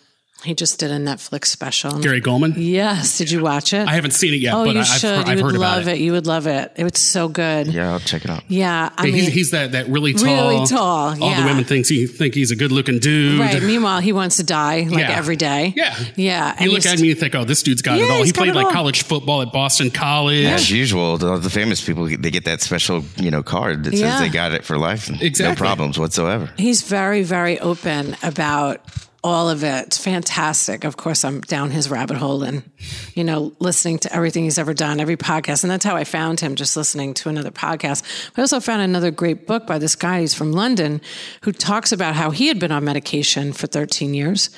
He just did a Netflix special. Gary Gulman. Yes. Did you watch it? I haven't seen it yet, oh, but you I- I've, should. I've you heard would love it. You would love it. It was so good. Yeah, I'll check it out. Yeah. I mean, he's, he's that, that really tall. Really tall, All yeah. the women thinks he think he's a good looking dude. Right. Meanwhile, he wants to die like Yeah. every day. Yeah. Yeah. You look at me and think, oh, this dude's got Yeah, it all. He played like all. college football at Boston College. As usual, the, the famous people they get that special, you know, card that Yeah. says they got it for life. No problems whatsoever. He's very, very open about all of it. Fantastic. Of course, I'm down his rabbit hole and, you know, listening to everything he's ever done, every podcast. And that's how I found him, just listening to another podcast. I also found another great book by this guy. He's from London who talks about how he had been on medication for 13 years.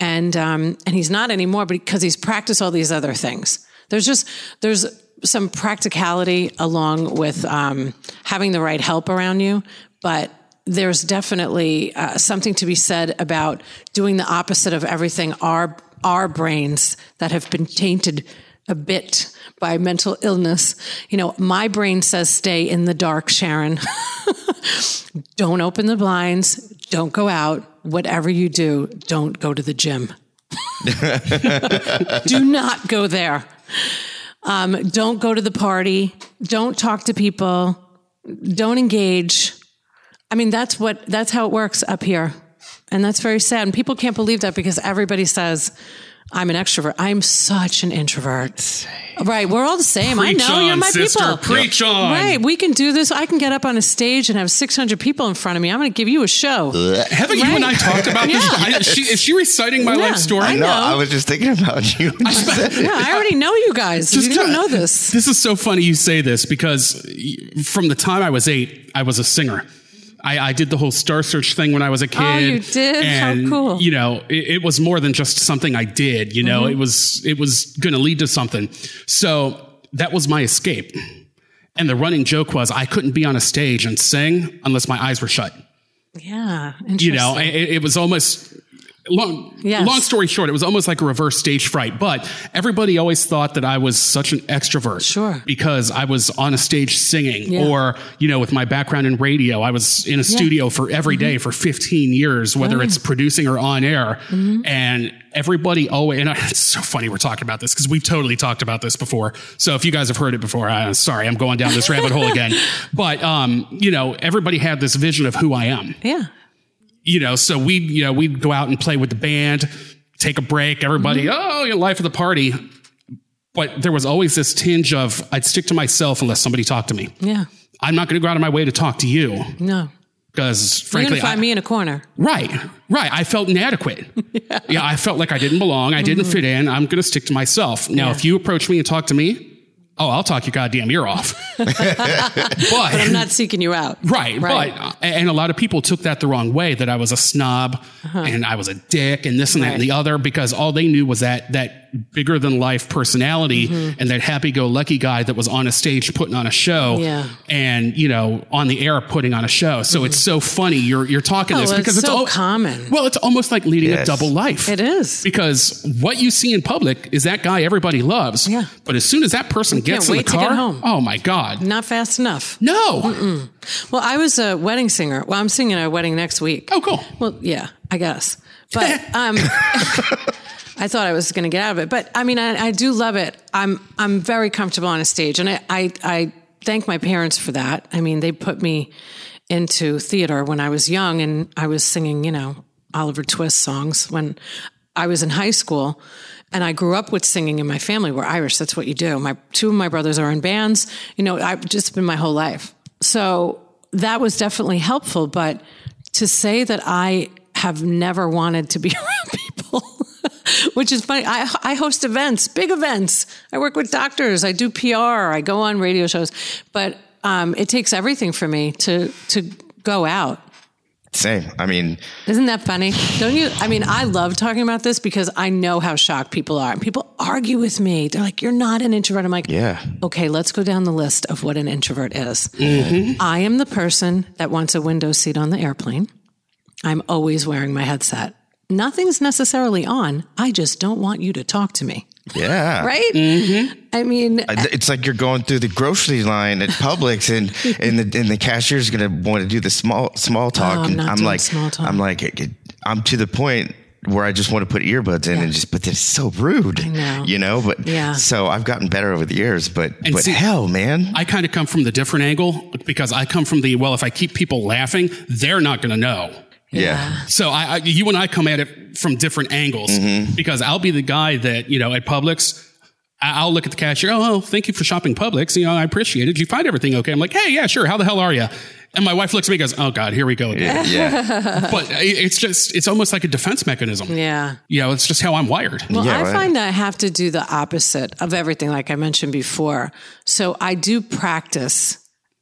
And, um, and he's not anymore because he's practiced all these other things. There's just, there's, some practicality along with um, having the right help around you, but there's definitely uh, something to be said about doing the opposite of everything our our brains that have been tainted a bit by mental illness. You know, my brain says stay in the dark, Sharon. don't open the blinds, don't go out. Whatever you do, don't go to the gym. do not go there. Um, don't go to the party. Don't talk to people. Don't engage. I mean, that's what, that's how it works up here. And that's very sad. And people can't believe that because everybody says, I'm an extrovert. I'm such an introvert. Right. We're all the same. Preach I know on, you're my sister. people. Preach on. Right. We can do this. I can get up on a stage and have 600 people in front of me. I'm going to give you a show. Haven't you and I talked about this? Yeah. I, she, is she reciting my Yeah, life story? I No, know. I was just thinking about you. Yeah, I already know you guys. Just you don't know this. This is so funny you say this because from the time I was eight, I was a singer. I, I did the whole Star Search thing when I was a kid. Oh, you did? How cool. You know, it, it was more than just something I did. You know, Mm-hmm. it was it was going to lead to something. So that was my escape. And the running joke was I couldn't be on a stage and sing unless my eyes were shut. Yeah. You know, it, it was almost long. Yes. Long story short, it was almost like a reverse stage fright. But everybody always thought that I was such an extrovert, Sure. because I was on a stage singing, Yeah. or you know, with my background in radio, I was in a studio for every day for 15 years, whether it's producing or on air, and everybody always. And it's so funny we're talking about this because we've totally talked about this before. So if you guys have heard it before, I'm sorry, I'm going down this rabbit hole again. But um, you know, everybody had this vision of who I am yeah. You know, so we, you know, we'd go out and play with the band, take a break, everybody, mm-hmm. oh, your life of the party. But there was always this tinge of I'd stick to myself unless somebody talked to me. Yeah. I'm not going to go out of my way to talk to you No. because, You're frankly, going to find me in a corner. right, right. I felt inadequate. yeah. I felt like I didn't belong. I didn't mm-hmm. fit in. I'm going to stick to myself. Now, Yeah. if you approach me and talk to me, oh, I'll talk your goddamn ear off. but, I'm not seeking you out. Right, right. But, and a lot of people took that the wrong way that I was a snob uh-huh. and I was a dick and this and that and the other because all they knew was that, that bigger than life personality mm-hmm. and that happy go lucky guy that was on a stage putting on a show yeah. and, you know, on the air putting on a show. So mm-hmm. it's so funny you're, you're talking oh, this because it's, it's so common. Well, it's almost like leading yes. a double life. It is. Because what you see in public is that guy everybody loves. Yeah. But as soon as that person you gets in the car, home. oh my God. Not fast enough. No. Mm-mm. Well, I was a wedding singer. Well, I'm singing at a wedding next week. Oh, cool. Well, yeah, I guess. But um, I thought I was going to get out of it. But I mean, I, I, do love it. I'm I'm very comfortable on a stage, and I, I I thank my parents for that. I mean, they put me into theater when I was young, and I was singing, you know, Oliver Twist songs when I was in high school. And I grew up with singing in my family. We're Irish. That's what you do. My two of my brothers are in bands. You know, I've just been my whole life. So that was definitely helpful. But to say that I have never wanted to be around which is funny. I, I host events, big events. I work with doctors. I do PR. I go on radio shows, but um, it takes everything for me to to go out same. I mean, isn't that funny? Don't you? I mean, I love talking about this because I know how shocked people are. People argue with me. They're like, "You're not an introvert." I'm like, "Yeah." Okay, let's go down the list of what an introvert is. Mm-hmm. I am the person that wants a window seat on the airplane. I'm always wearing my headset. Nothing's necessarily on. I just don't want you to talk to me. Yeah. right? Mm-hmm. I mean, it's like you're going through the grocery line at Publix and, and the, and the cashier's going to want to do the small, small talk. Oh, I'm and I'm like, talk. I'm like, I'm to the point where I just want to put earbuds in yeah. and just, but it's so rude, know. you know, but yeah. so I've gotten better over the years, but, and but see, hell, man, I kind of come from the different angle because I come from the, well, if I keep people laughing, they're not going to know. Yeah. So I, I, you and I come at it from different angles mm-hmm. because I'll be the guy that, you know, at Publix, I'll look at the cashier. Oh, thank you for shopping Publix. You know, I appreciate it. Did you find everything okay? I'm like, hey, yeah, sure. How the hell are you? And my wife looks at me and goes, oh God, here we go again. Yeah. but it's just, it's almost like a defense mechanism. Yeah. You know, it's just how I'm wired. Well, yeah, I right. find that I have to do the opposite of everything, like I mentioned before. So I do practice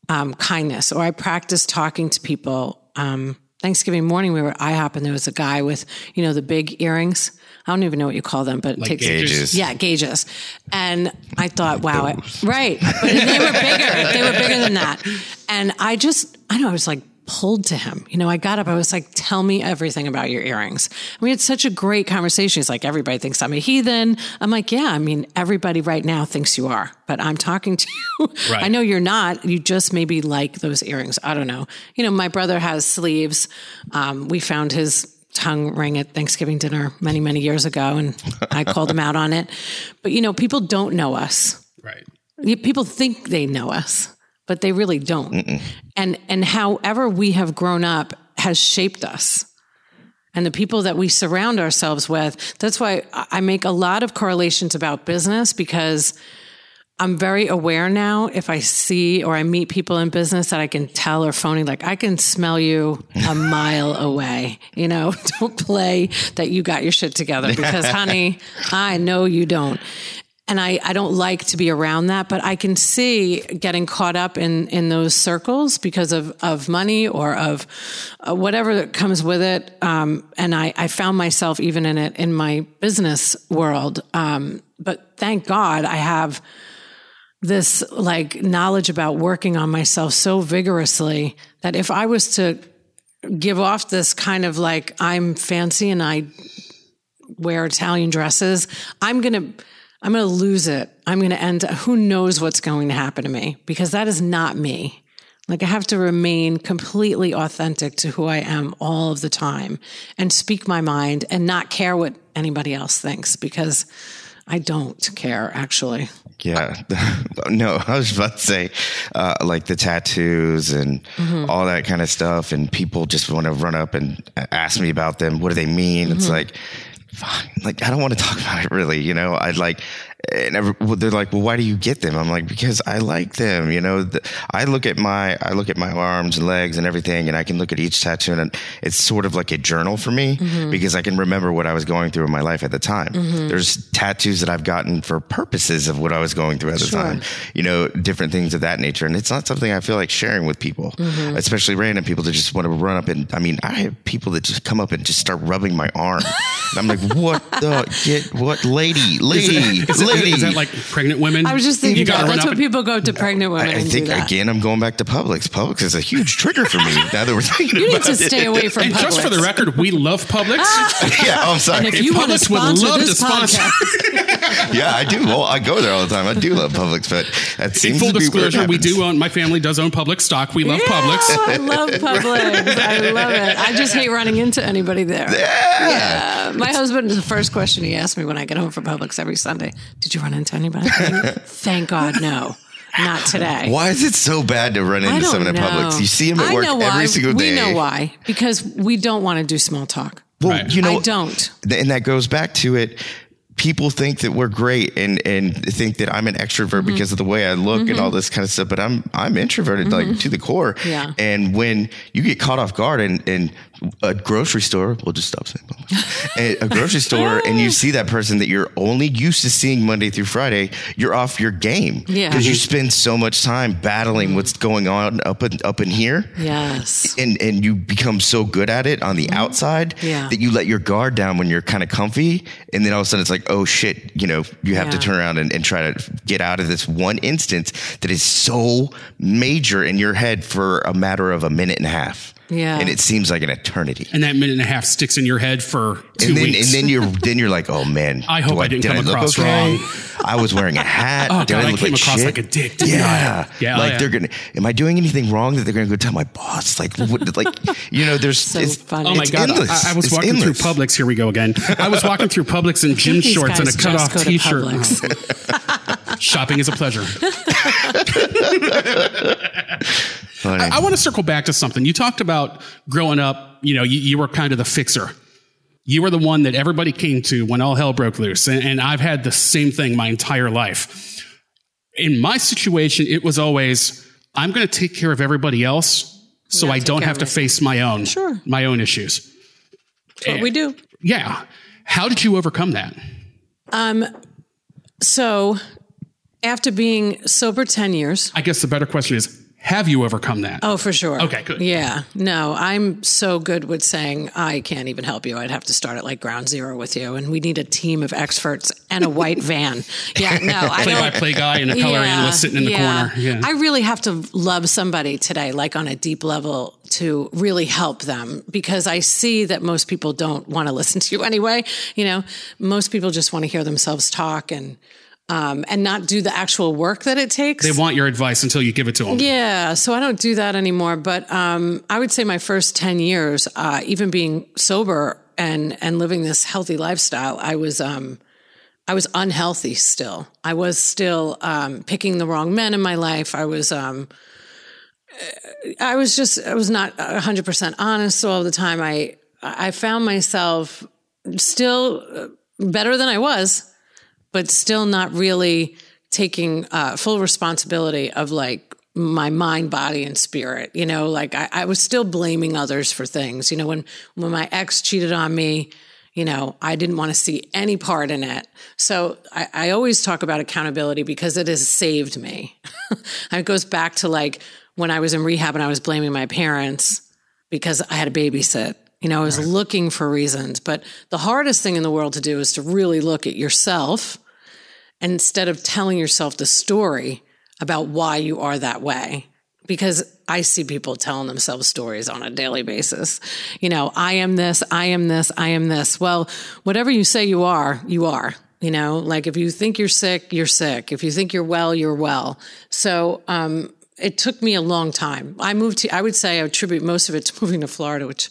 um, kindness or I practice talking to people. Um, Thanksgiving morning, we were at IHOP and there was a guy with, you know, the big earrings. I don't even know what you call them, but like takes gauges. Yeah, gauges. And I thought, wow, I, right. But they were bigger. They were bigger than that. And I just, I know, I was like, pulled to him. You know, I got up, I was like, tell me everything about your earrings. And we had such a great conversation. He's like, everybody thinks I'm a heathen. I'm like, yeah, I mean, everybody right now thinks you are, but I'm talking to you. Right. I know you're not. You just maybe like those earrings. I don't know. You know, my brother has sleeves. Um, we found his tongue ring at Thanksgiving dinner many, many years ago, and I called him out on it. But, you know, people don't know us. Right. People think they know us but they really don't. Mm-mm. And and however we have grown up has shaped us. And the people that we surround ourselves with, that's why I make a lot of correlations about business because I'm very aware now if I see or I meet people in business that I can tell are phony, like I can smell you a mile away. You know, don't play that you got your shit together because, honey, I know you don't and I, I don't like to be around that, but I can see getting caught up in, in those circles because of, of money or of uh, whatever that comes with it. Um, and I, I found myself even in it in my business world. Um, but thank God I have this like knowledge about working on myself so vigorously that if I was to give off this kind of like, I'm fancy and I wear Italian dresses, I'm going to, I'm going to lose it. I'm going to end, who knows what's going to happen to me because that is not me. Like I have to remain completely authentic to who I am all of the time and speak my mind and not care what anybody else thinks because I don't care actually. Yeah. no, I was about to say, uh, like the tattoos and mm-hmm. all that kind of stuff. And people just want to run up and ask me about them. What do they mean? Mm-hmm. It's like. Like, I don't want to talk about it really, you know, I like, and every, they're like, well, why do you get them? I'm like, because I like them. You know, the, I look at my, I look at my arms and legs and everything, and I can look at each tattoo, and it's sort of like a journal for me Mm-hmm. because I can remember what I was going through in my life at the time. There's tattoos that I've gotten for purposes of what I was going through at the Sure. time. You know, different things of that nature, and it's not something I feel like sharing with people, Mm-hmm. especially random people that just want to run up and. I mean, I have people that just come up and just start rubbing my arm, and I'm like, what the get what lady, lady, Is, it- lady. is that like pregnant women? I was just thinking You that. That's what and- people go to pregnant women I, I and think do that. again, I'm going back to Publix. Publix is a huge trigger for me now that we're thinking You need to it. stay away from And just for the record, we love Publix. Ah! yeah, oh, I'm sorry. And if you want to Publix would sponsor love this to sponsor. yeah, I do. Well, I go there all the time. I do love Publix, but that In seems full to be where it disclosure, we do own. My family does own Publix stock. We love Yeah, Publix. I love Publix. I love it. I just hate running into anybody there. Yeah. My husband, is the first question he asks me when I get home from Publix every Sunday, did you run into anybody? Thank God, no. Not today. Why is it so bad to run I into don't someone at know. Publix? You see them at I work know why. every single day. We know why. Because we don't want to do small talk. Well, Right. you know, I don't. th- and that goes back to it. People think that we're great and and think that I'm an extrovert Mm-hmm. because of the way I look and all this kind of stuff. But I'm I'm introverted like to the core. Mm-hmm. Yeah. And when you get caught off guard and in a grocery store, we'll just stop saying Publix. A grocery store, and you see that person that you're only used to seeing Monday through Friday, you're off your game. Yeah. Because you spend so much time battling what's going on up in, up in here Yes. and and you become so good at it on the outside Mm-hmm. Yeah. that you let your guard down when you're kind of comfy and then all of a sudden it's like oh shit you know you have to turn around and, and try to get out of this one instance that is so major in your head for a matter of a minute and a half Yeah. and it seems like an eternity And that minute and a half sticks in your head for two and then weeks. and then you're then you're like oh man I hope do I didn't did come look across okay? wrong. I was wearing a hat Oh, did God, I look came across shit? like a dick, didn't yeah Yeah, like yeah. they're gonna am I doing anything wrong that they're gonna go tell my boss like what, like you know there's So it's, funny. Oh my god! endless. I, I was It's walking endless. through Publix. Here we go again. I was walking through Publix in gym shorts and a cut off T-shirt. Shopping is a pleasure. Funny. I want to circle back to something you talked about. Growing up, you know, you, you were kind of the fixer. You were the one that everybody came to when all hell broke loose, and, and I've had the same thing my entire life. In my situation, it was always I'm going to take care of everybody else, so I don't have to face my own Sure. my own issues. That's what we do. Yeah, how did you overcome that? Um, so after being sober 10 years, I guess the better question is, have you overcome that? Oh, for sure. Okay, good. Yeah. No, I'm so good with saying I can't even help you. I'd have to start at like ground zero with you. And we need a team of experts and a white van. Yeah, no, I Play by play guy and a color analyst sitting in the yeah. corner. Yeah. I really have to love somebody today, like on a deep level, to really help them because I see that most people don't want to listen to you anyway. You know, most people just want to hear themselves talk and um, and not do the actual work that it takes. they want your advice until you give it to them. Yeah, so I don't do that anymore. But um, I would say my first ten years, uh, even being sober and and living this healthy lifestyle, I was um, I was unhealthy still. I was still um, picking the wrong men in my life. I was um, I was just I was not hundred percent honest all the time. I I found myself still uh, better than I was, but still not really taking uh, full responsibility of like my mind, body, and spirit. You know, like I, I was still blaming others for things. You know, when when my ex cheated on me, you know, I didn't want to see any part in it. So I, I always talk about accountability because it has saved me. it goes back to like when I was in rehab and I was blaming my parents because I had a babysit. You know, I was looking for reasons. But the hardest thing in the world to do is to really look at yourself instead of telling yourself the story about why you are that way. Because I see people telling themselves stories on a daily basis. You know, I am this, I am this, I am this. Well, whatever you say you are, you are. You know, like if you think you're sick, you're sick. If you think you're well, you're well. So, um, it took me a long time. I moved to, I would say I attribute most of it to moving to Florida, which,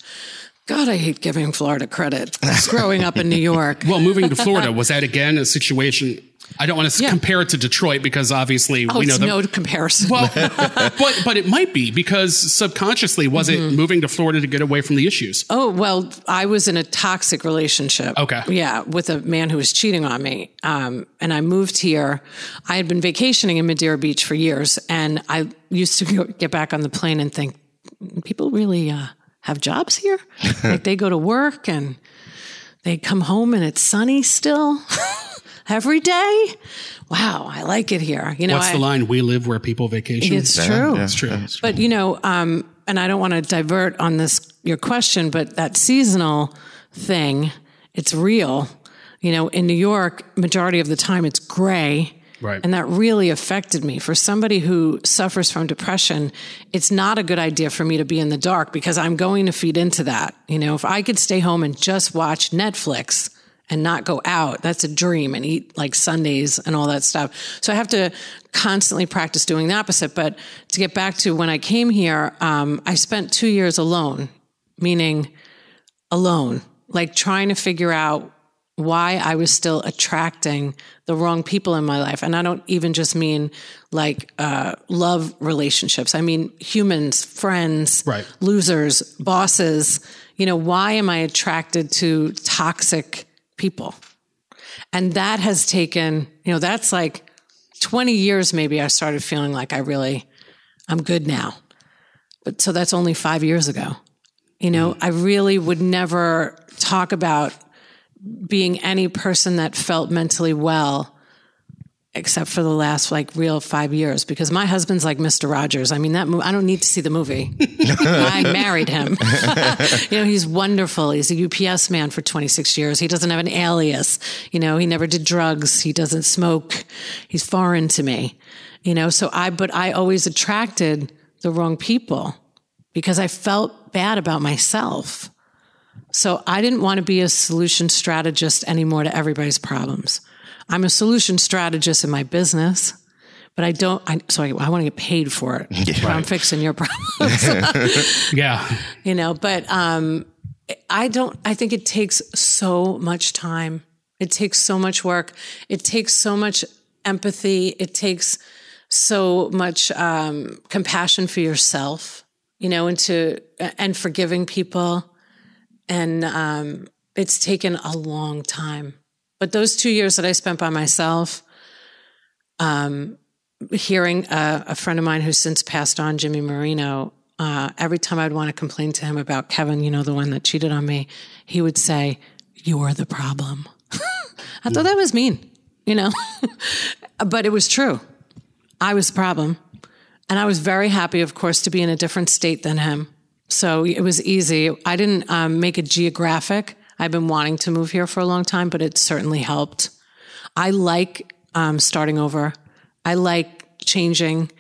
God, I hate giving Florida credit. Growing up in New York. Well, moving to Florida, was that again a situation? I don't want to Yeah. compare it to Detroit because obviously Oh, we know it's the, no comparison. well, but but it might be because subconsciously was it moving to Florida to get away from the issues? Oh, well, I was in a toxic relationship. Okay. Yeah, with a man who was cheating on me. Um, and I moved here. I had been vacationing in Madeira Beach for years. And I used to go, get back on the plane and think, people really uh, have jobs here? like they go to work and they come home and it's sunny still every day? Wow, I like it here. You know, What's I, the line? We live where people vacation. it's true. It's true. But you know, um, and I don't want to divert on this your question, but that seasonal thing, it's real. You know, in New York, majority of the time it's gray. Right. And that really affected me. For somebody who suffers from depression, it's not a good idea for me to be in the dark because I'm going to feed into that. You know, if I could stay home and just watch Netflix and not go out, that's a dream and eat like sundaes and all that stuff. So I have to constantly practice doing the opposite. But to get back to when I came here, um, I spent two years alone, meaning alone, like trying to figure out why I was still attracting the wrong people in my life. And I don't even just mean like uh, love relationships, I mean humans, friends, Right. losers, bosses. You know, why am I attracted to toxic people? And that has taken, you know, that's like 20 years maybe I started feeling like I really, I'm good now. But so that's only five years ago. You know, I really would never talk about being any person that felt mentally well except for the last like real five years because my husband's like Mr. Rogers. I mean, that mo- I don't need to see the movie. I married him. you know, he's wonderful. He's a UPS man for 26 years. He doesn't have an alias. You know, he never did drugs. He doesn't smoke. He's foreign to me. You know, so I, but I always attracted the wrong people because I felt bad about myself. So I didn't want to be a solution strategist anymore to everybody's problems. I'm a solution strategist in my business, but I don't, I, so I, I want to get paid for it. But I'm fixing your problems, Yeah. you know, but, um, I don't, I think it takes so much time. It takes so much work. It takes so much empathy. It takes so much, um, compassion for yourself, you know, and to, and forgiving people and um, it's taken a long time. But those two years that I spent by myself, um, hearing a, a friend of mine who's since passed on, Jimmy Marino, uh, every time I'd want to complain to him about Kevin, you know, the one that cheated on me, he would say, "You're the problem." I thought that was mean, you know, but it was true. I was the problem, and I was very happy, of course, to be in a different state than him. So it was easy. I didn't um, make it geographic. I've been wanting to move here for a long time, but it certainly helped. I like um, starting over. I like changing.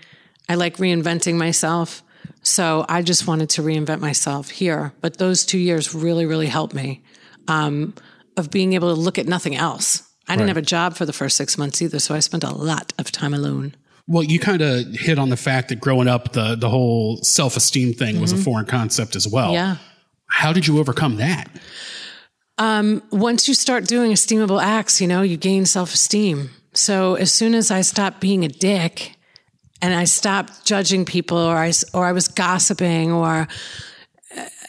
I like reinventing myself. So I just wanted to reinvent myself here. But those two years really, really helped me um, of being able to look at nothing else. I didn't have a job for the first six months either, so I spent a lot of time alone. Well, you kind of hit on the fact that growing up, the the whole self esteem thing was a foreign concept as well. Mm-hmm. Yeah. How did you overcome that? once you start doing esteemable acts, you know, you gain self esteem. So as soon as I stopped being a dick and I stopped judging people or I, or I was gossiping or,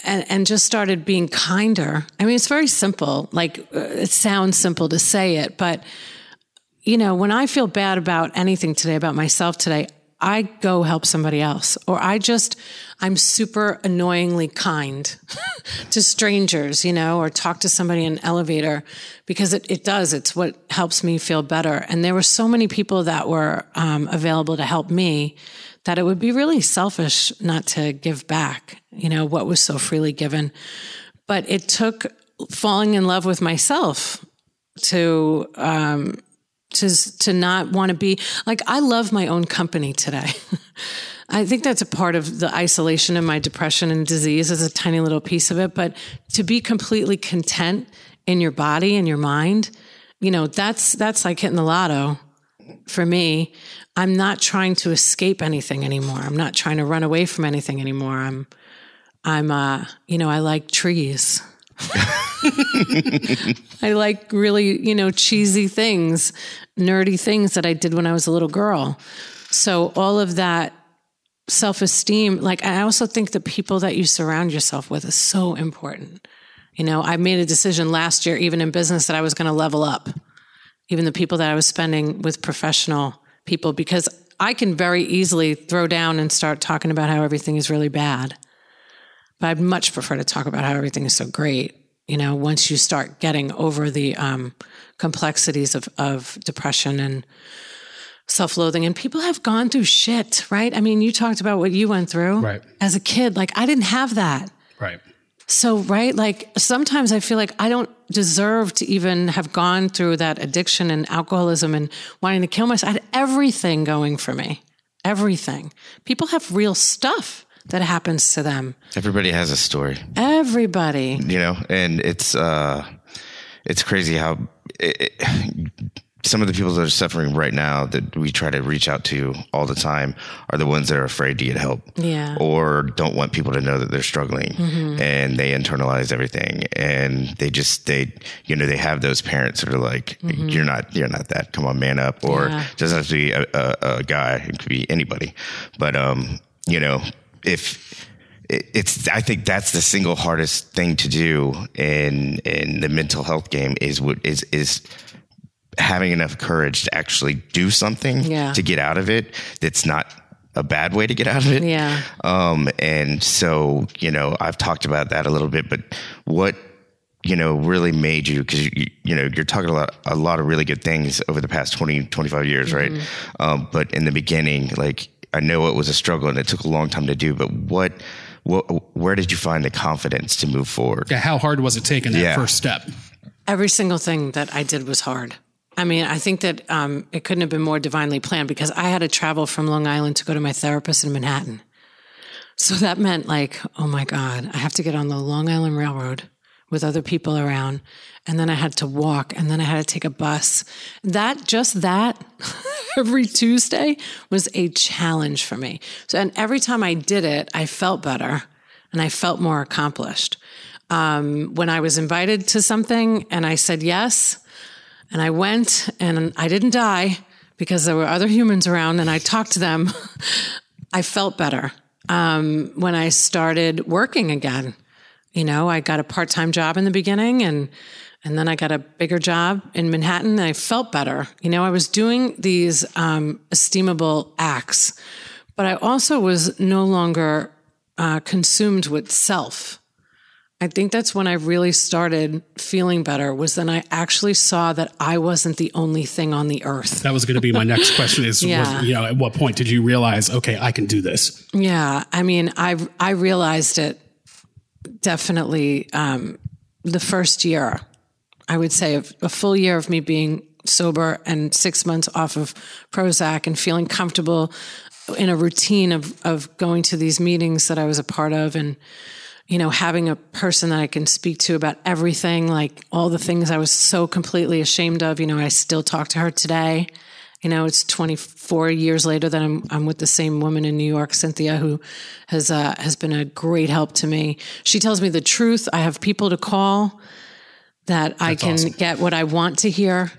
and, and just started being kinder. I mean, it's very simple. Like uh, it sounds simple to say it, but you know, when I feel bad about anything today, about myself today, I go help somebody else, or I just, I'm super annoyingly kind to strangers, you know, or talk to somebody in an elevator because it, it does. It's what helps me feel better. And there were so many people that were um, available to help me that it would be really selfish not to give back, you know, what was so freely given. But it took falling in love with myself to, um, to to not want to be like I love my own company today. I think that's a part of the isolation of my depression and disease is a tiny little piece of it, but to be completely content in your body and your mind, you know, that's that's like hitting the lotto for me. I'm not trying to escape anything anymore. I'm not trying to run away from anything anymore. I'm I'm uh, you know, I like trees. I like really, you know, cheesy things, nerdy things that I did when I was a little girl. So all of that self esteem, like I also think the people that you surround yourself with is so important. You know, I made a decision last year, even in business, that I was going to level up, even the people that I was spending with professional people, because I can very easily throw down and start talking about how everything is really bad. But I'd much prefer to talk about how everything is so great. You know, once you start getting over the um, complexities of, of depression and self loathing, and people have gone through shit, right? I mean, you talked about what you went through Right. as a kid. Like, I didn't have that. Right. So, right, like sometimes I feel like I don't deserve to even have gone through that addiction and alcoholism and wanting to kill myself. I had everything going for me. Everything. People have real stuff that happens to them. Everybody has a story, Everybody. you know, and it's uh, it's crazy how it, it, some of the people that are suffering right now that we try to reach out to all the time are the ones that are afraid to get help, Yeah. or don't want people to know that they're struggling, and they internalize everything, and they just they you know they have those parents that are like, you're not you're not that, come on, man up, or Yeah. doesn't have to be a, a, a guy, it could be anybody, but um, you know if it's I think that's the single hardest thing to do in in the mental health game is what is is having enough courage to actually do something Yeah. to get out of it that's not a bad way to get out of it. Yeah. Um and so, you know, I've talked about that a little bit, but what you know really made you because you, you know you're talking a lot a lot of really good things over the past 20 25 years right um, but in the beginning like i know it was a struggle and it took a long time to do but what what where did you find the confidence to move forward Yeah. How hard was it taking that Yeah. first step? Every single thing that I did was hard. I mean, I think that um, it couldn't have been more divinely planned because I had to travel from Long Island to go to my therapist in Manhattan. So that meant like, oh my God, I have to get on the Long Island Railroad with other people around. And then I had to walk and then I had to take a bus. That, just that, every Tuesday was a challenge for me. So, and every time I did it, I felt better and I felt more accomplished. Um, when I was invited to something and I said yes, and I went and I didn't die because there were other humans around and I talked to them. I felt better. Um, when I started working again, you know, I got a part-time job in the beginning and, and then I got a bigger job in Manhattan and I felt better. You know, I was doing these, um, esteemable acts, but I also was no longer, uh, consumed with self. I think that's when I really started feeling better was then I actually saw that I wasn't the only thing on the earth. That was going to be my next question is, Yeah. was, you know, at what point did you realize, okay, I can do this? Yeah. I mean, I, I realized it definitely, um, the first year, I would say a, a full year of me being sober and six months off of Prozac and feeling comfortable in a routine of, of going to these meetings that I was a part of and, you know, having a person that I can speak to about everything, like all the things I was so completely ashamed of. You know, I still talk to her today. You know, it's 24 years later that I'm I'm with the same woman in New York, Cynthia, who has uh, has been a great help to me. She tells me the truth. I have people to call that I can awesome. get what I want to hear,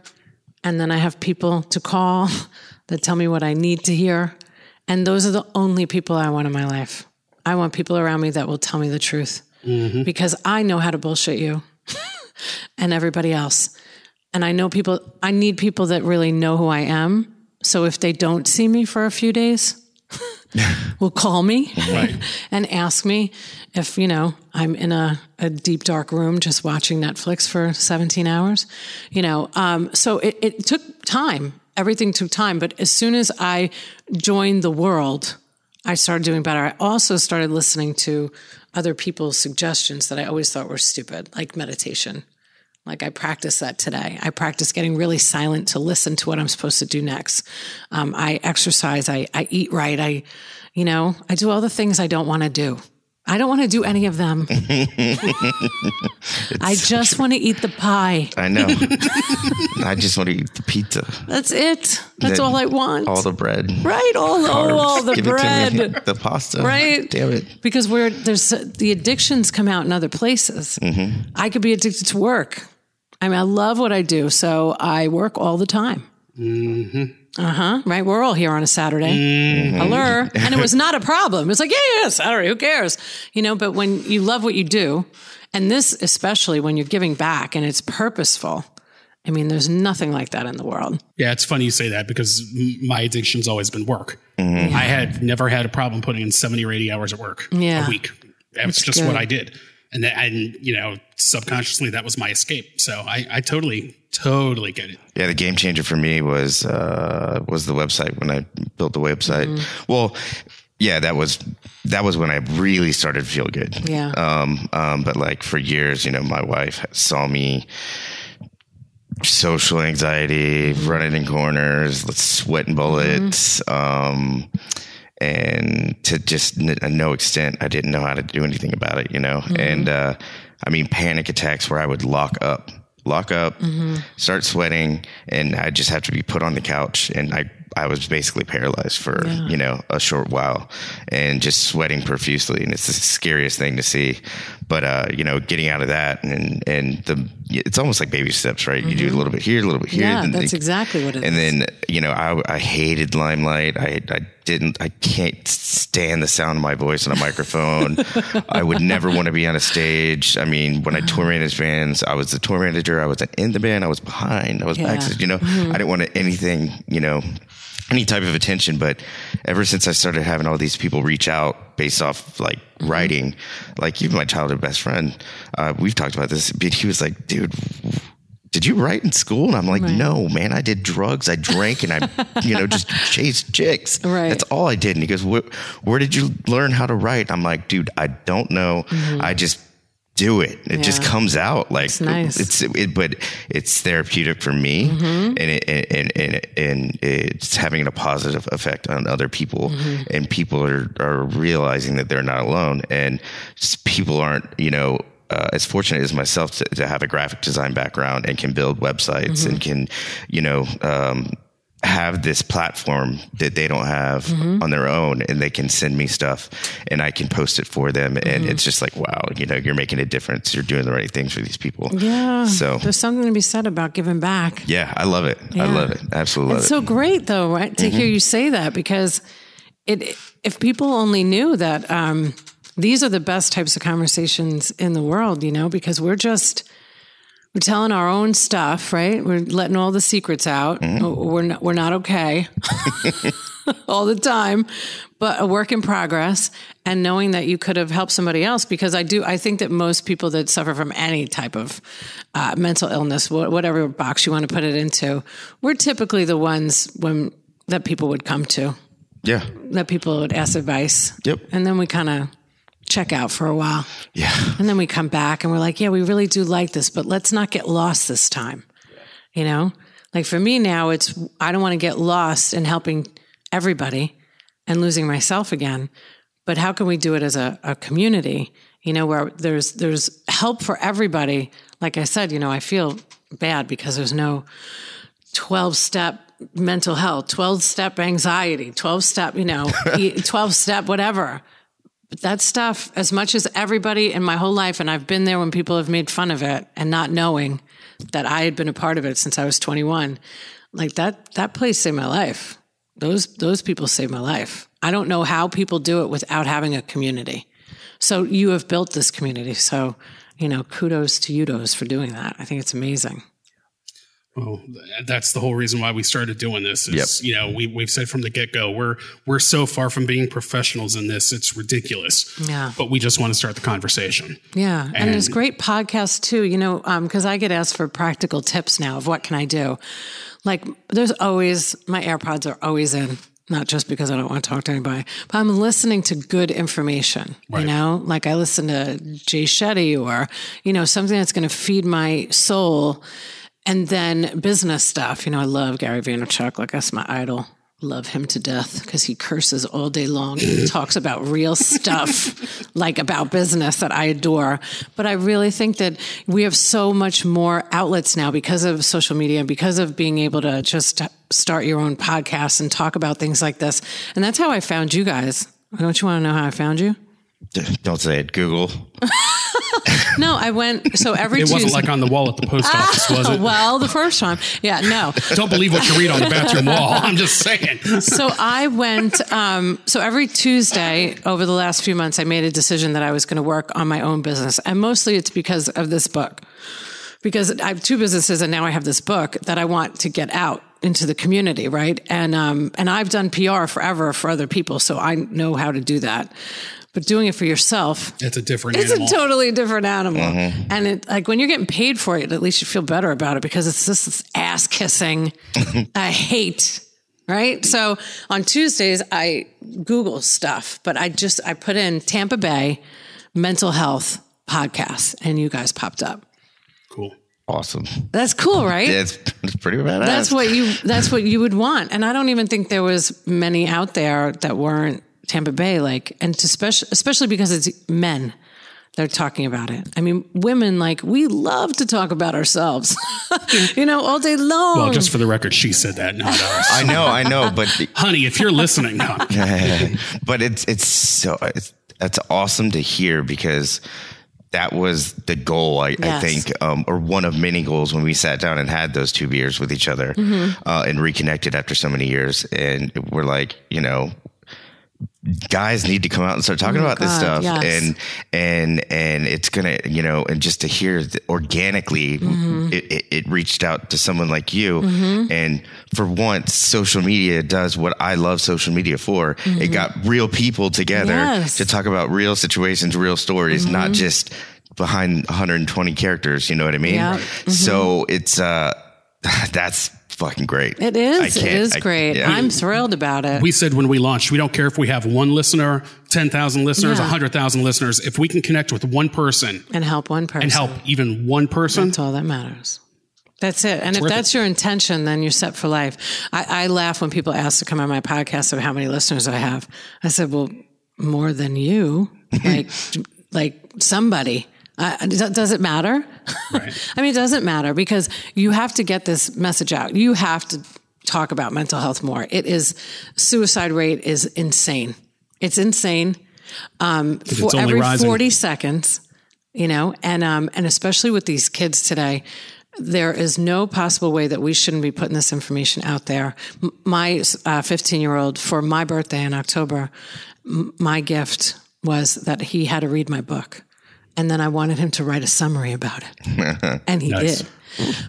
and then I have people to call that tell me what I need to hear. And those are the only people I want in my life. I want people around me that will tell me the truth mm-hmm. because I know how to bullshit you and everybody else. And I know people, I need people that really know who I am. So if they don't see me for a few days, will call me Right. and ask me if, you know, I'm in a, a deep, dark room just watching Netflix for 17 hours, you know. Um, so it, it took time. Everything took time. But as soon as I joined the world, I started doing better. I also started listening to other people's suggestions that I always thought were stupid, like meditation. Like I practice that today. I practice getting really silent to listen to what I'm supposed to do next. Um, I exercise. I, I eat right. I, you know, I do all the things I don't want to do. I don't want to do any of them. I just want to eat the pie. I know. I just want to eat the pizza. That's it. That's That- all I want. All the bread. right. All, all, all the Give it to me. bread. The pasta. Right. Damn it. Because we're there's the addictions come out in other places. Mm-hmm. I could be addicted to work. I mean, I love what I do, so I work all the time. Uh huh. Right. We're all here on a Saturday. Mm-hmm. Allure. And it was not a problem. It's like, yeah, yeah, Saturday. Who cares? You know, but when you love what you do, and this especially when you're giving back and it's purposeful. I mean, there's nothing like that in the world. Yeah, it's funny you say that because my addiction's always been work. Mm-hmm. I had never had a problem putting in 70 or 80 hours at work Yeah. a week. That's just good. what I did. And that, and, you know, subconsciously that was my escape. So I, I totally, totally get it. Yeah, the game changer for me was uh, was the website when I built the website. Mm-hmm. Well, yeah, that was that was when I really started to feel good. Yeah. Um, um, but like for years, you know, my wife saw me social anxiety, Mm-hmm. running in corners, sweating bullets. Um, and to just n- uh, no extent, I didn't know how to do anything about it, you know? Mm-hmm. And, uh, I mean, panic attacks where I would lock up, lock up, mm-hmm. start sweating, and I just have to be put on the couch. And I, I was basically paralyzed for, you know, a short while and just sweating profusely. And it's the scariest thing to see. But, uh, you know, getting out of that and, and the, it's almost like baby steps, right? You do a little bit here, a little bit here. Yeah, then that's the- exactly what it is. and then you know I, I hated limelight I, I didn't i can't stand the sound of my voice on a microphone i would never want to be on a stage i mean when i tour managed bands i was the tour manager i was in the band i was behind i was Yeah. Mm-hmm. backstage you know i didn't want anything you know any type of attention but ever since i started having all these people reach out based off like Mm-hmm. writing like even my childhood best friend uh, we've talked about this but he was like dude did you write in school? And I'm like, no, man, I did drugs. I drank and I, you know, just chased chicks. Right. That's all I did. And he goes, where, where did you learn how to write? I'm like, dude, I don't know. I just do it. It just Mm-hmm. Comes out like It's nice. it's, it, but it's therapeutic for me Mm-hmm. and it, and, and, and it's having a positive effect on other people Mm-hmm. and people are, are realizing that they're not alone and people aren't, you know, uh, as fortunate as myself to, to have a graphic design background and can build websites and can, you know, um, have this platform that they don't have on their own and they can send me stuff and I can post it for them. And it's just like, wow, you know, you're making a difference. You're doing the right things for these people. Yeah. So there's something to be said about giving back. yeah, I love it. I love it. Absolutely love It's it. so great though, right? To Mm-hmm. hear you say that because it if people only knew that um, these are the best types of conversations in the world, you know, because we're just we're telling our own stuff, right? We're letting all the secrets out. Mm-hmm. We're not, we're not okay all the time, but a work in progress. And knowing that you could have helped somebody else, because I do, I think that most people that suffer from any type of uh, mental illness, wh- whatever box you want to put it into, we're typically the ones when that people would come to, yeah. that people would ask advice. Yep. And then we kind of check out for a while. Yeah. And then we come back and we're like, yeah, we really do like this, but let's not get lost this time. You know, like for me now, it's, I don't want to get lost in helping everybody and losing myself again. But how can we do it as a, a community, you know, where there's, there's help for everybody. Like I said, you know, I feel bad because there's no 12 step mental health, 12 step anxiety, 12 step, you know, 12 step whatever that stuff, as much as everybody in my whole life, and I've been there when people have made fun of it and not knowing that I had been a part of it since I was 21, like that, that place saved my life. Those, those people saved my life. I don't know how people do it without having a community. So you have built this community. So, you know, kudos to you, Udos for doing that. I think it's amazing. Well, that's the whole reason why we started doing this. Is, Yep. You know, we, we've said from the get go, we're we're so far from being professionals in this, it's ridiculous. Yeah. But we just want to start the conversation. Yeah, and, there's And- great podcast too. You know, um, because I get asked for practical tips now of what can I do. Like, there's always my AirPods are always in, not just because I don't want to talk to anybody, but I'm listening to good information. You know, like I listen to Jay Shetty or you know something that's going to feed my soul, and then business stuff. You know, I love Gary Vaynerchuk. Like that's my idol. love him to death because he curses all day long and talks about real stuff like about business that I adore. But I really think that we have so much more outlets now because of social media, and because of being able to just start your own podcast and talk about things like this. And that's how I found you guys. Don't you want to know how I found you? Don't say it. Google. No, I went. So every It wasn't Tuesday. like on the wall at the post office, was it? well, the first time, yeah, no. Don't believe what you read on the bathroom wall. I'm just saying. So I went. Um, so every Tuesday over the last few months, I made a decision that I was going to work on my own business, and mostly it's because of this book. Because I have two businesses, and now I have this book that I want to get out into the community, right? And um, and I've done PR forever for other people, so I know how to do that. But doing it for yourself, It's a different it's animal. a totally different animal. Mm-hmm. And it, like when you're getting paid for it, at least you feel better about it because it's just this ass kissing I hate. Right. So on Tuesdays, I Google stuff, but I just, I put in Tampa Bay mental health podcast and you guys popped up. cool. Awesome. That's cool, right? Yeah, it's, it's pretty badass. That's what you, that's what you would want. And I don't even think there was many out there that weren't Tampa Bay, like, and to especially, especially because it's men. They're talking about it. I mean, women like we love to talk about ourselves, you know, all day long. Well, just for the record, she said that, not us. I know, I know, but Honey, if you're listening, no. but it's it's so it's that's awesome to hear because that was the goal I, I think um, or one of many goals when we sat down and had those two beers with each other Mm-hmm. uh, and reconnected after so many years and we're like you know guys need to come out and start talking about this Oh stuff yes. and and and it's gonna you know and just to hear that organically Mm-hmm. it, it, it reached out to someone like you and for once social media does what i love social media for it got real people together Mm-hmm. Yes. Mm-hmm. to talk about real situations real stories not just behind 120 characters you know what i mean Yeah. Mm-hmm. so it's uh that's fucking great It I is. It can't- is I- great. yeah. I'm thrilled about it. We said when we launched, we don't care if we have one listener, 10,000 listeners, Yeah. 100,000 listeners. If we can connect with one person and help one person. and help even one person, That's all that matters. That's it. And if worth that's your intention, then you're set for life. I, I laugh when people ask to come on my podcast of how many listeners I have. I said, well, more than you, like, like somebody. Uh, does it matter? Right. I mean, it doesn't matter because you have to get this message out. You have to talk about mental health more. It is suicide rate is insane. It's insane. Um, for every rising. 40 seconds, you know, and, um, and especially with these kids today, there is no possible way that we shouldn't be putting this information out there. My 15 year old, for my birthday in October, m- my gift was that he had to read my book. And then I wanted him to write a summary about it. and he Nice. did.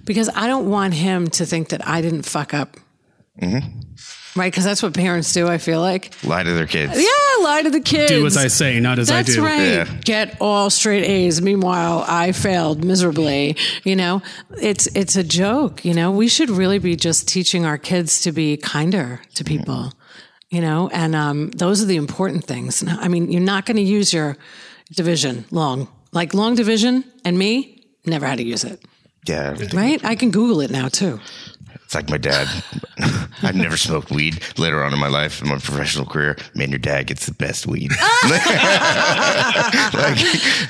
Because I don't want him to think that I didn't fuck up. Right? Because that's what parents do, I feel like. lie to their kids Yeah, lie to the kids. do as I say, not as That's I do. That's right. Yeah. Get all straight A's. Meanwhile, I failed miserably. You know, it's it's a joke. You know, we should really be just teaching our kids to be kinder to people. You know, and um, those are the important things. I mean, you're not going to use your division long, like long division, and me never had to use it. yeah Right? I can Google it now too. It's like my dad. I've never smoked weed. Later on in my life, in my professional career, man, your dad gets the best weed. like,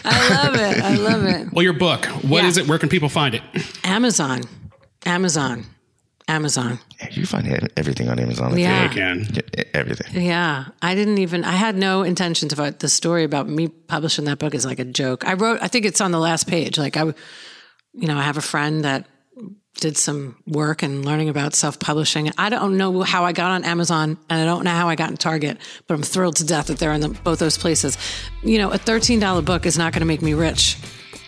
I love it. I love it. Well, your book, what Yeah. is it? Where can people find it? Amazon, Amazon, Amazon. you find everything on Amazon. I Yeah. They can. Everything. Yeah, I didn't even. I had no intentions about the story about me publishing that book is like a joke. I wrote. I think it's on the last page. Like I, you know, I have a friend that did some work and learning about self-publishing. I don't know how I got on Amazon, and I don't know how I got in Target, but I'm thrilled to death that they're in the, both those places. You know, a thirteen dollar book is not going to make me rich.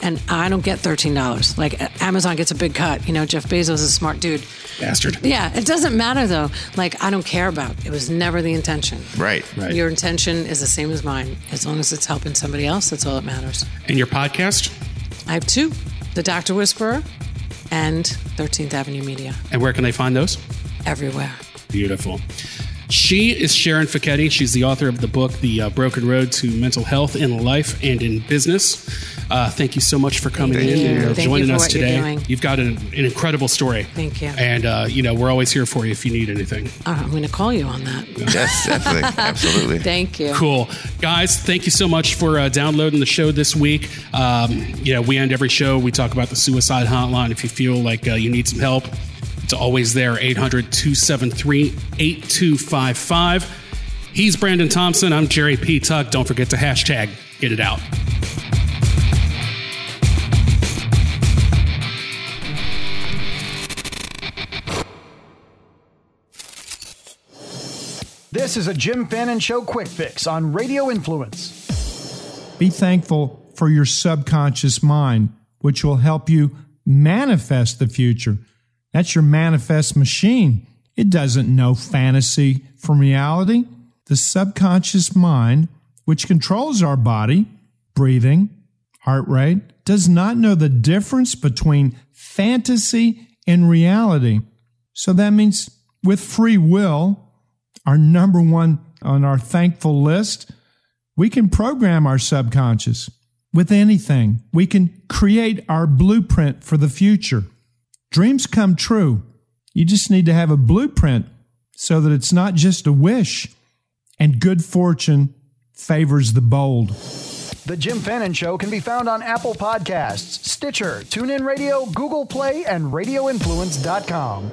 And I don't get thirteen dollars. Like Amazon gets a big cut. You know, Jeff Bezos is a smart dude. Bastard. Yeah, it doesn't matter though. Like I don't care about. It was never the intention. Right. Right. Your intention is the same as mine. As long as it's helping somebody else, that's all that matters. And your podcast? I have two The Doctor Whisperer and 13th Avenue Media. And where can they find those? Everywhere. Beautiful. She is Sharon Fekete. She's the author of the book, The uh, Broken Road to Mental Health in Life and in Business. Uh, thank you so much for coming Thank in you. and uh, Thank you joining for us today. You've got an, an incredible story. Thank you. And, uh, you know, we're always here for you if you need anything. Uh, I'm going to call you on that. Yes, definitely, absolutely. Thank you. Cool. Guys, thank you so much for uh, downloading the show this week. Um, you know, we end every show, we talk about the suicide hotline. If you feel like uh, you need some help, it's always there 800 273 8255. He's Brandon Thompson. I'm Jerry Petuck. Don't forget to hashtag get it out. This is a Jim Fannin Show quick fix on Radio Influence. Be thankful for your subconscious mind, which will help you manifest the future. That's your manifest machine. It doesn't know fantasy from reality. The subconscious mind, which controls our body, breathing, heart rate, does not know the difference between fantasy and reality. So that means with free will, our number one on our thankful list, we can program our subconscious with anything. We can create our blueprint for the future. Dreams come true. You just need to have a blueprint so that it's not just a wish. And good fortune favors the bold. The Jim Fannin Show can be found on Apple Podcasts, Stitcher, TuneIn Radio, Google Play, and RadioInfluence.com.